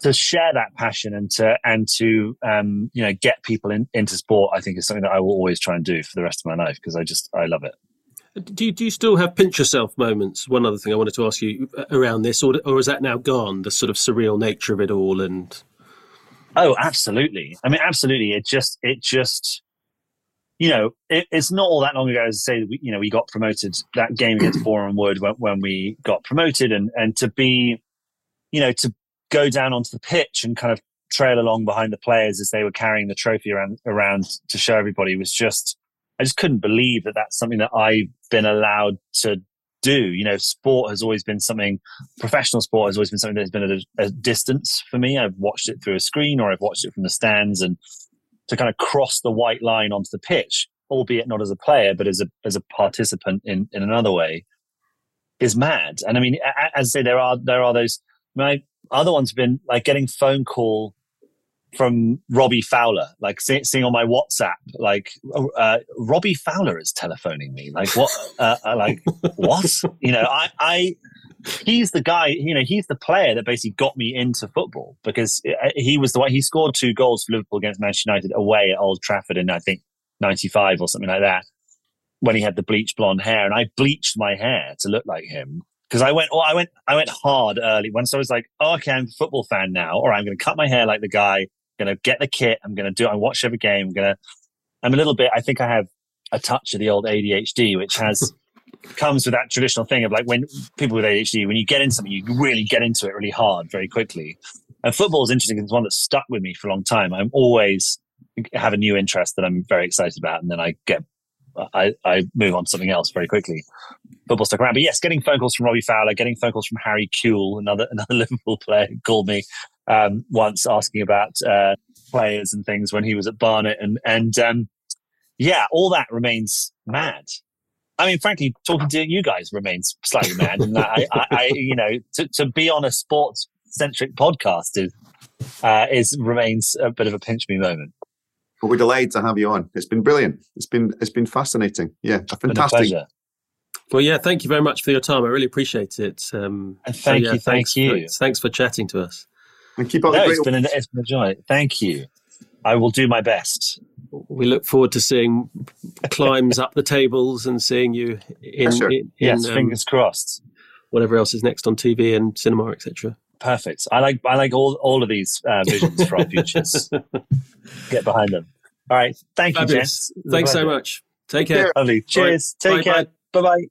to share that passion and to and to um, you know get people in, into sport, I think is something that I will always try and do for the rest of my life because I just I love it. Do you, do you still have pinch yourself moments? One other thing I wanted to ask you uh, around this, or or is that now gone? The sort of surreal nature of it all, and oh, absolutely. I mean, absolutely. It just it just you know, it, it's not all that long ago, as I say, we, you know, we got promoted that game against Boreham Wood when, when we got promoted and, and to be, you know, to go down onto the pitch and kind of trail along behind the players as they were carrying the trophy around, around to show everybody was just, I just couldn't believe that that's something that I've been allowed to do. You know, sport has always been something, professional sport has always been something that's been at a, a distance for me. I've watched it through a screen or I've watched it from the stands and to kind of cross the white line onto the pitch, albeit not as a player, but as a as a participant in in another way, is mad. And I mean, as I say, there are there are those. My other ones have been like getting phone call from Robbie Fowler, like see, seeing on my WhatsApp, like oh, uh, Robbie Fowler is telephoning me. Like what? Uh, uh, like what? You know, I, I he's the guy, you know, he's the player that basically got me into football because uh, he was the one, he scored two goals for Liverpool against Manchester United away at Old Trafford in, I think, 95 or something like that when he had the bleach blonde hair. And I bleached my hair to look like him because I went, oh, I went, I went hard early once I was like, oh, okay, I'm a football fan now. Or I'm going to cut my hair like the guy, going to get the kit. I'm going to do, it. I watch every game. I'm going to, I'm a little bit, I think I have a touch of the old ADHD, which has comes with that traditional thing of like when people with ADHD, when you get into something, you really get into it really hard, very quickly. And football is interesting. It's one that stuck with me for a long time. I'm always have a new interest that I'm very excited about, and then I get I, I move on to something else very quickly. Football stuck around, but yes, getting phone calls from Robbie Fowler, getting phone calls from Harry Kewell, another another Liverpool player, called me um, once asking about uh, players and things when he was at Barnet, and and um, yeah, all that remains mad. I mean, frankly, talking to you guys remains slightly mad. And I, I, I, you know, to, to be on a sports centric podcast is uh, is remains a bit of a pinch me moment. Well, we're delighted to have you on. It's been brilliant. It's been it's been fascinating. Yeah, a Been a fantastic. Well, yeah, thank you very much for your time. I really appreciate it. Um, And thank you, thank you. For, thanks for chatting to us. And keep up No, the it's great. been, an, it's been a joy. Thank you. I will do my best. We look forward to seeing climbs up the tables and seeing you in, Sure. in, in, Yes, um, fingers crossed. whatever else is next on TV and cinema, etc. Perfect. I like I like all all of these uh, visions for our futures. Get behind them. All right. Thank you, Fabulous. Jess. Thanks so much. Take care. Lovely. Cheers. Bye. Take care. Bye-bye. Bye bye.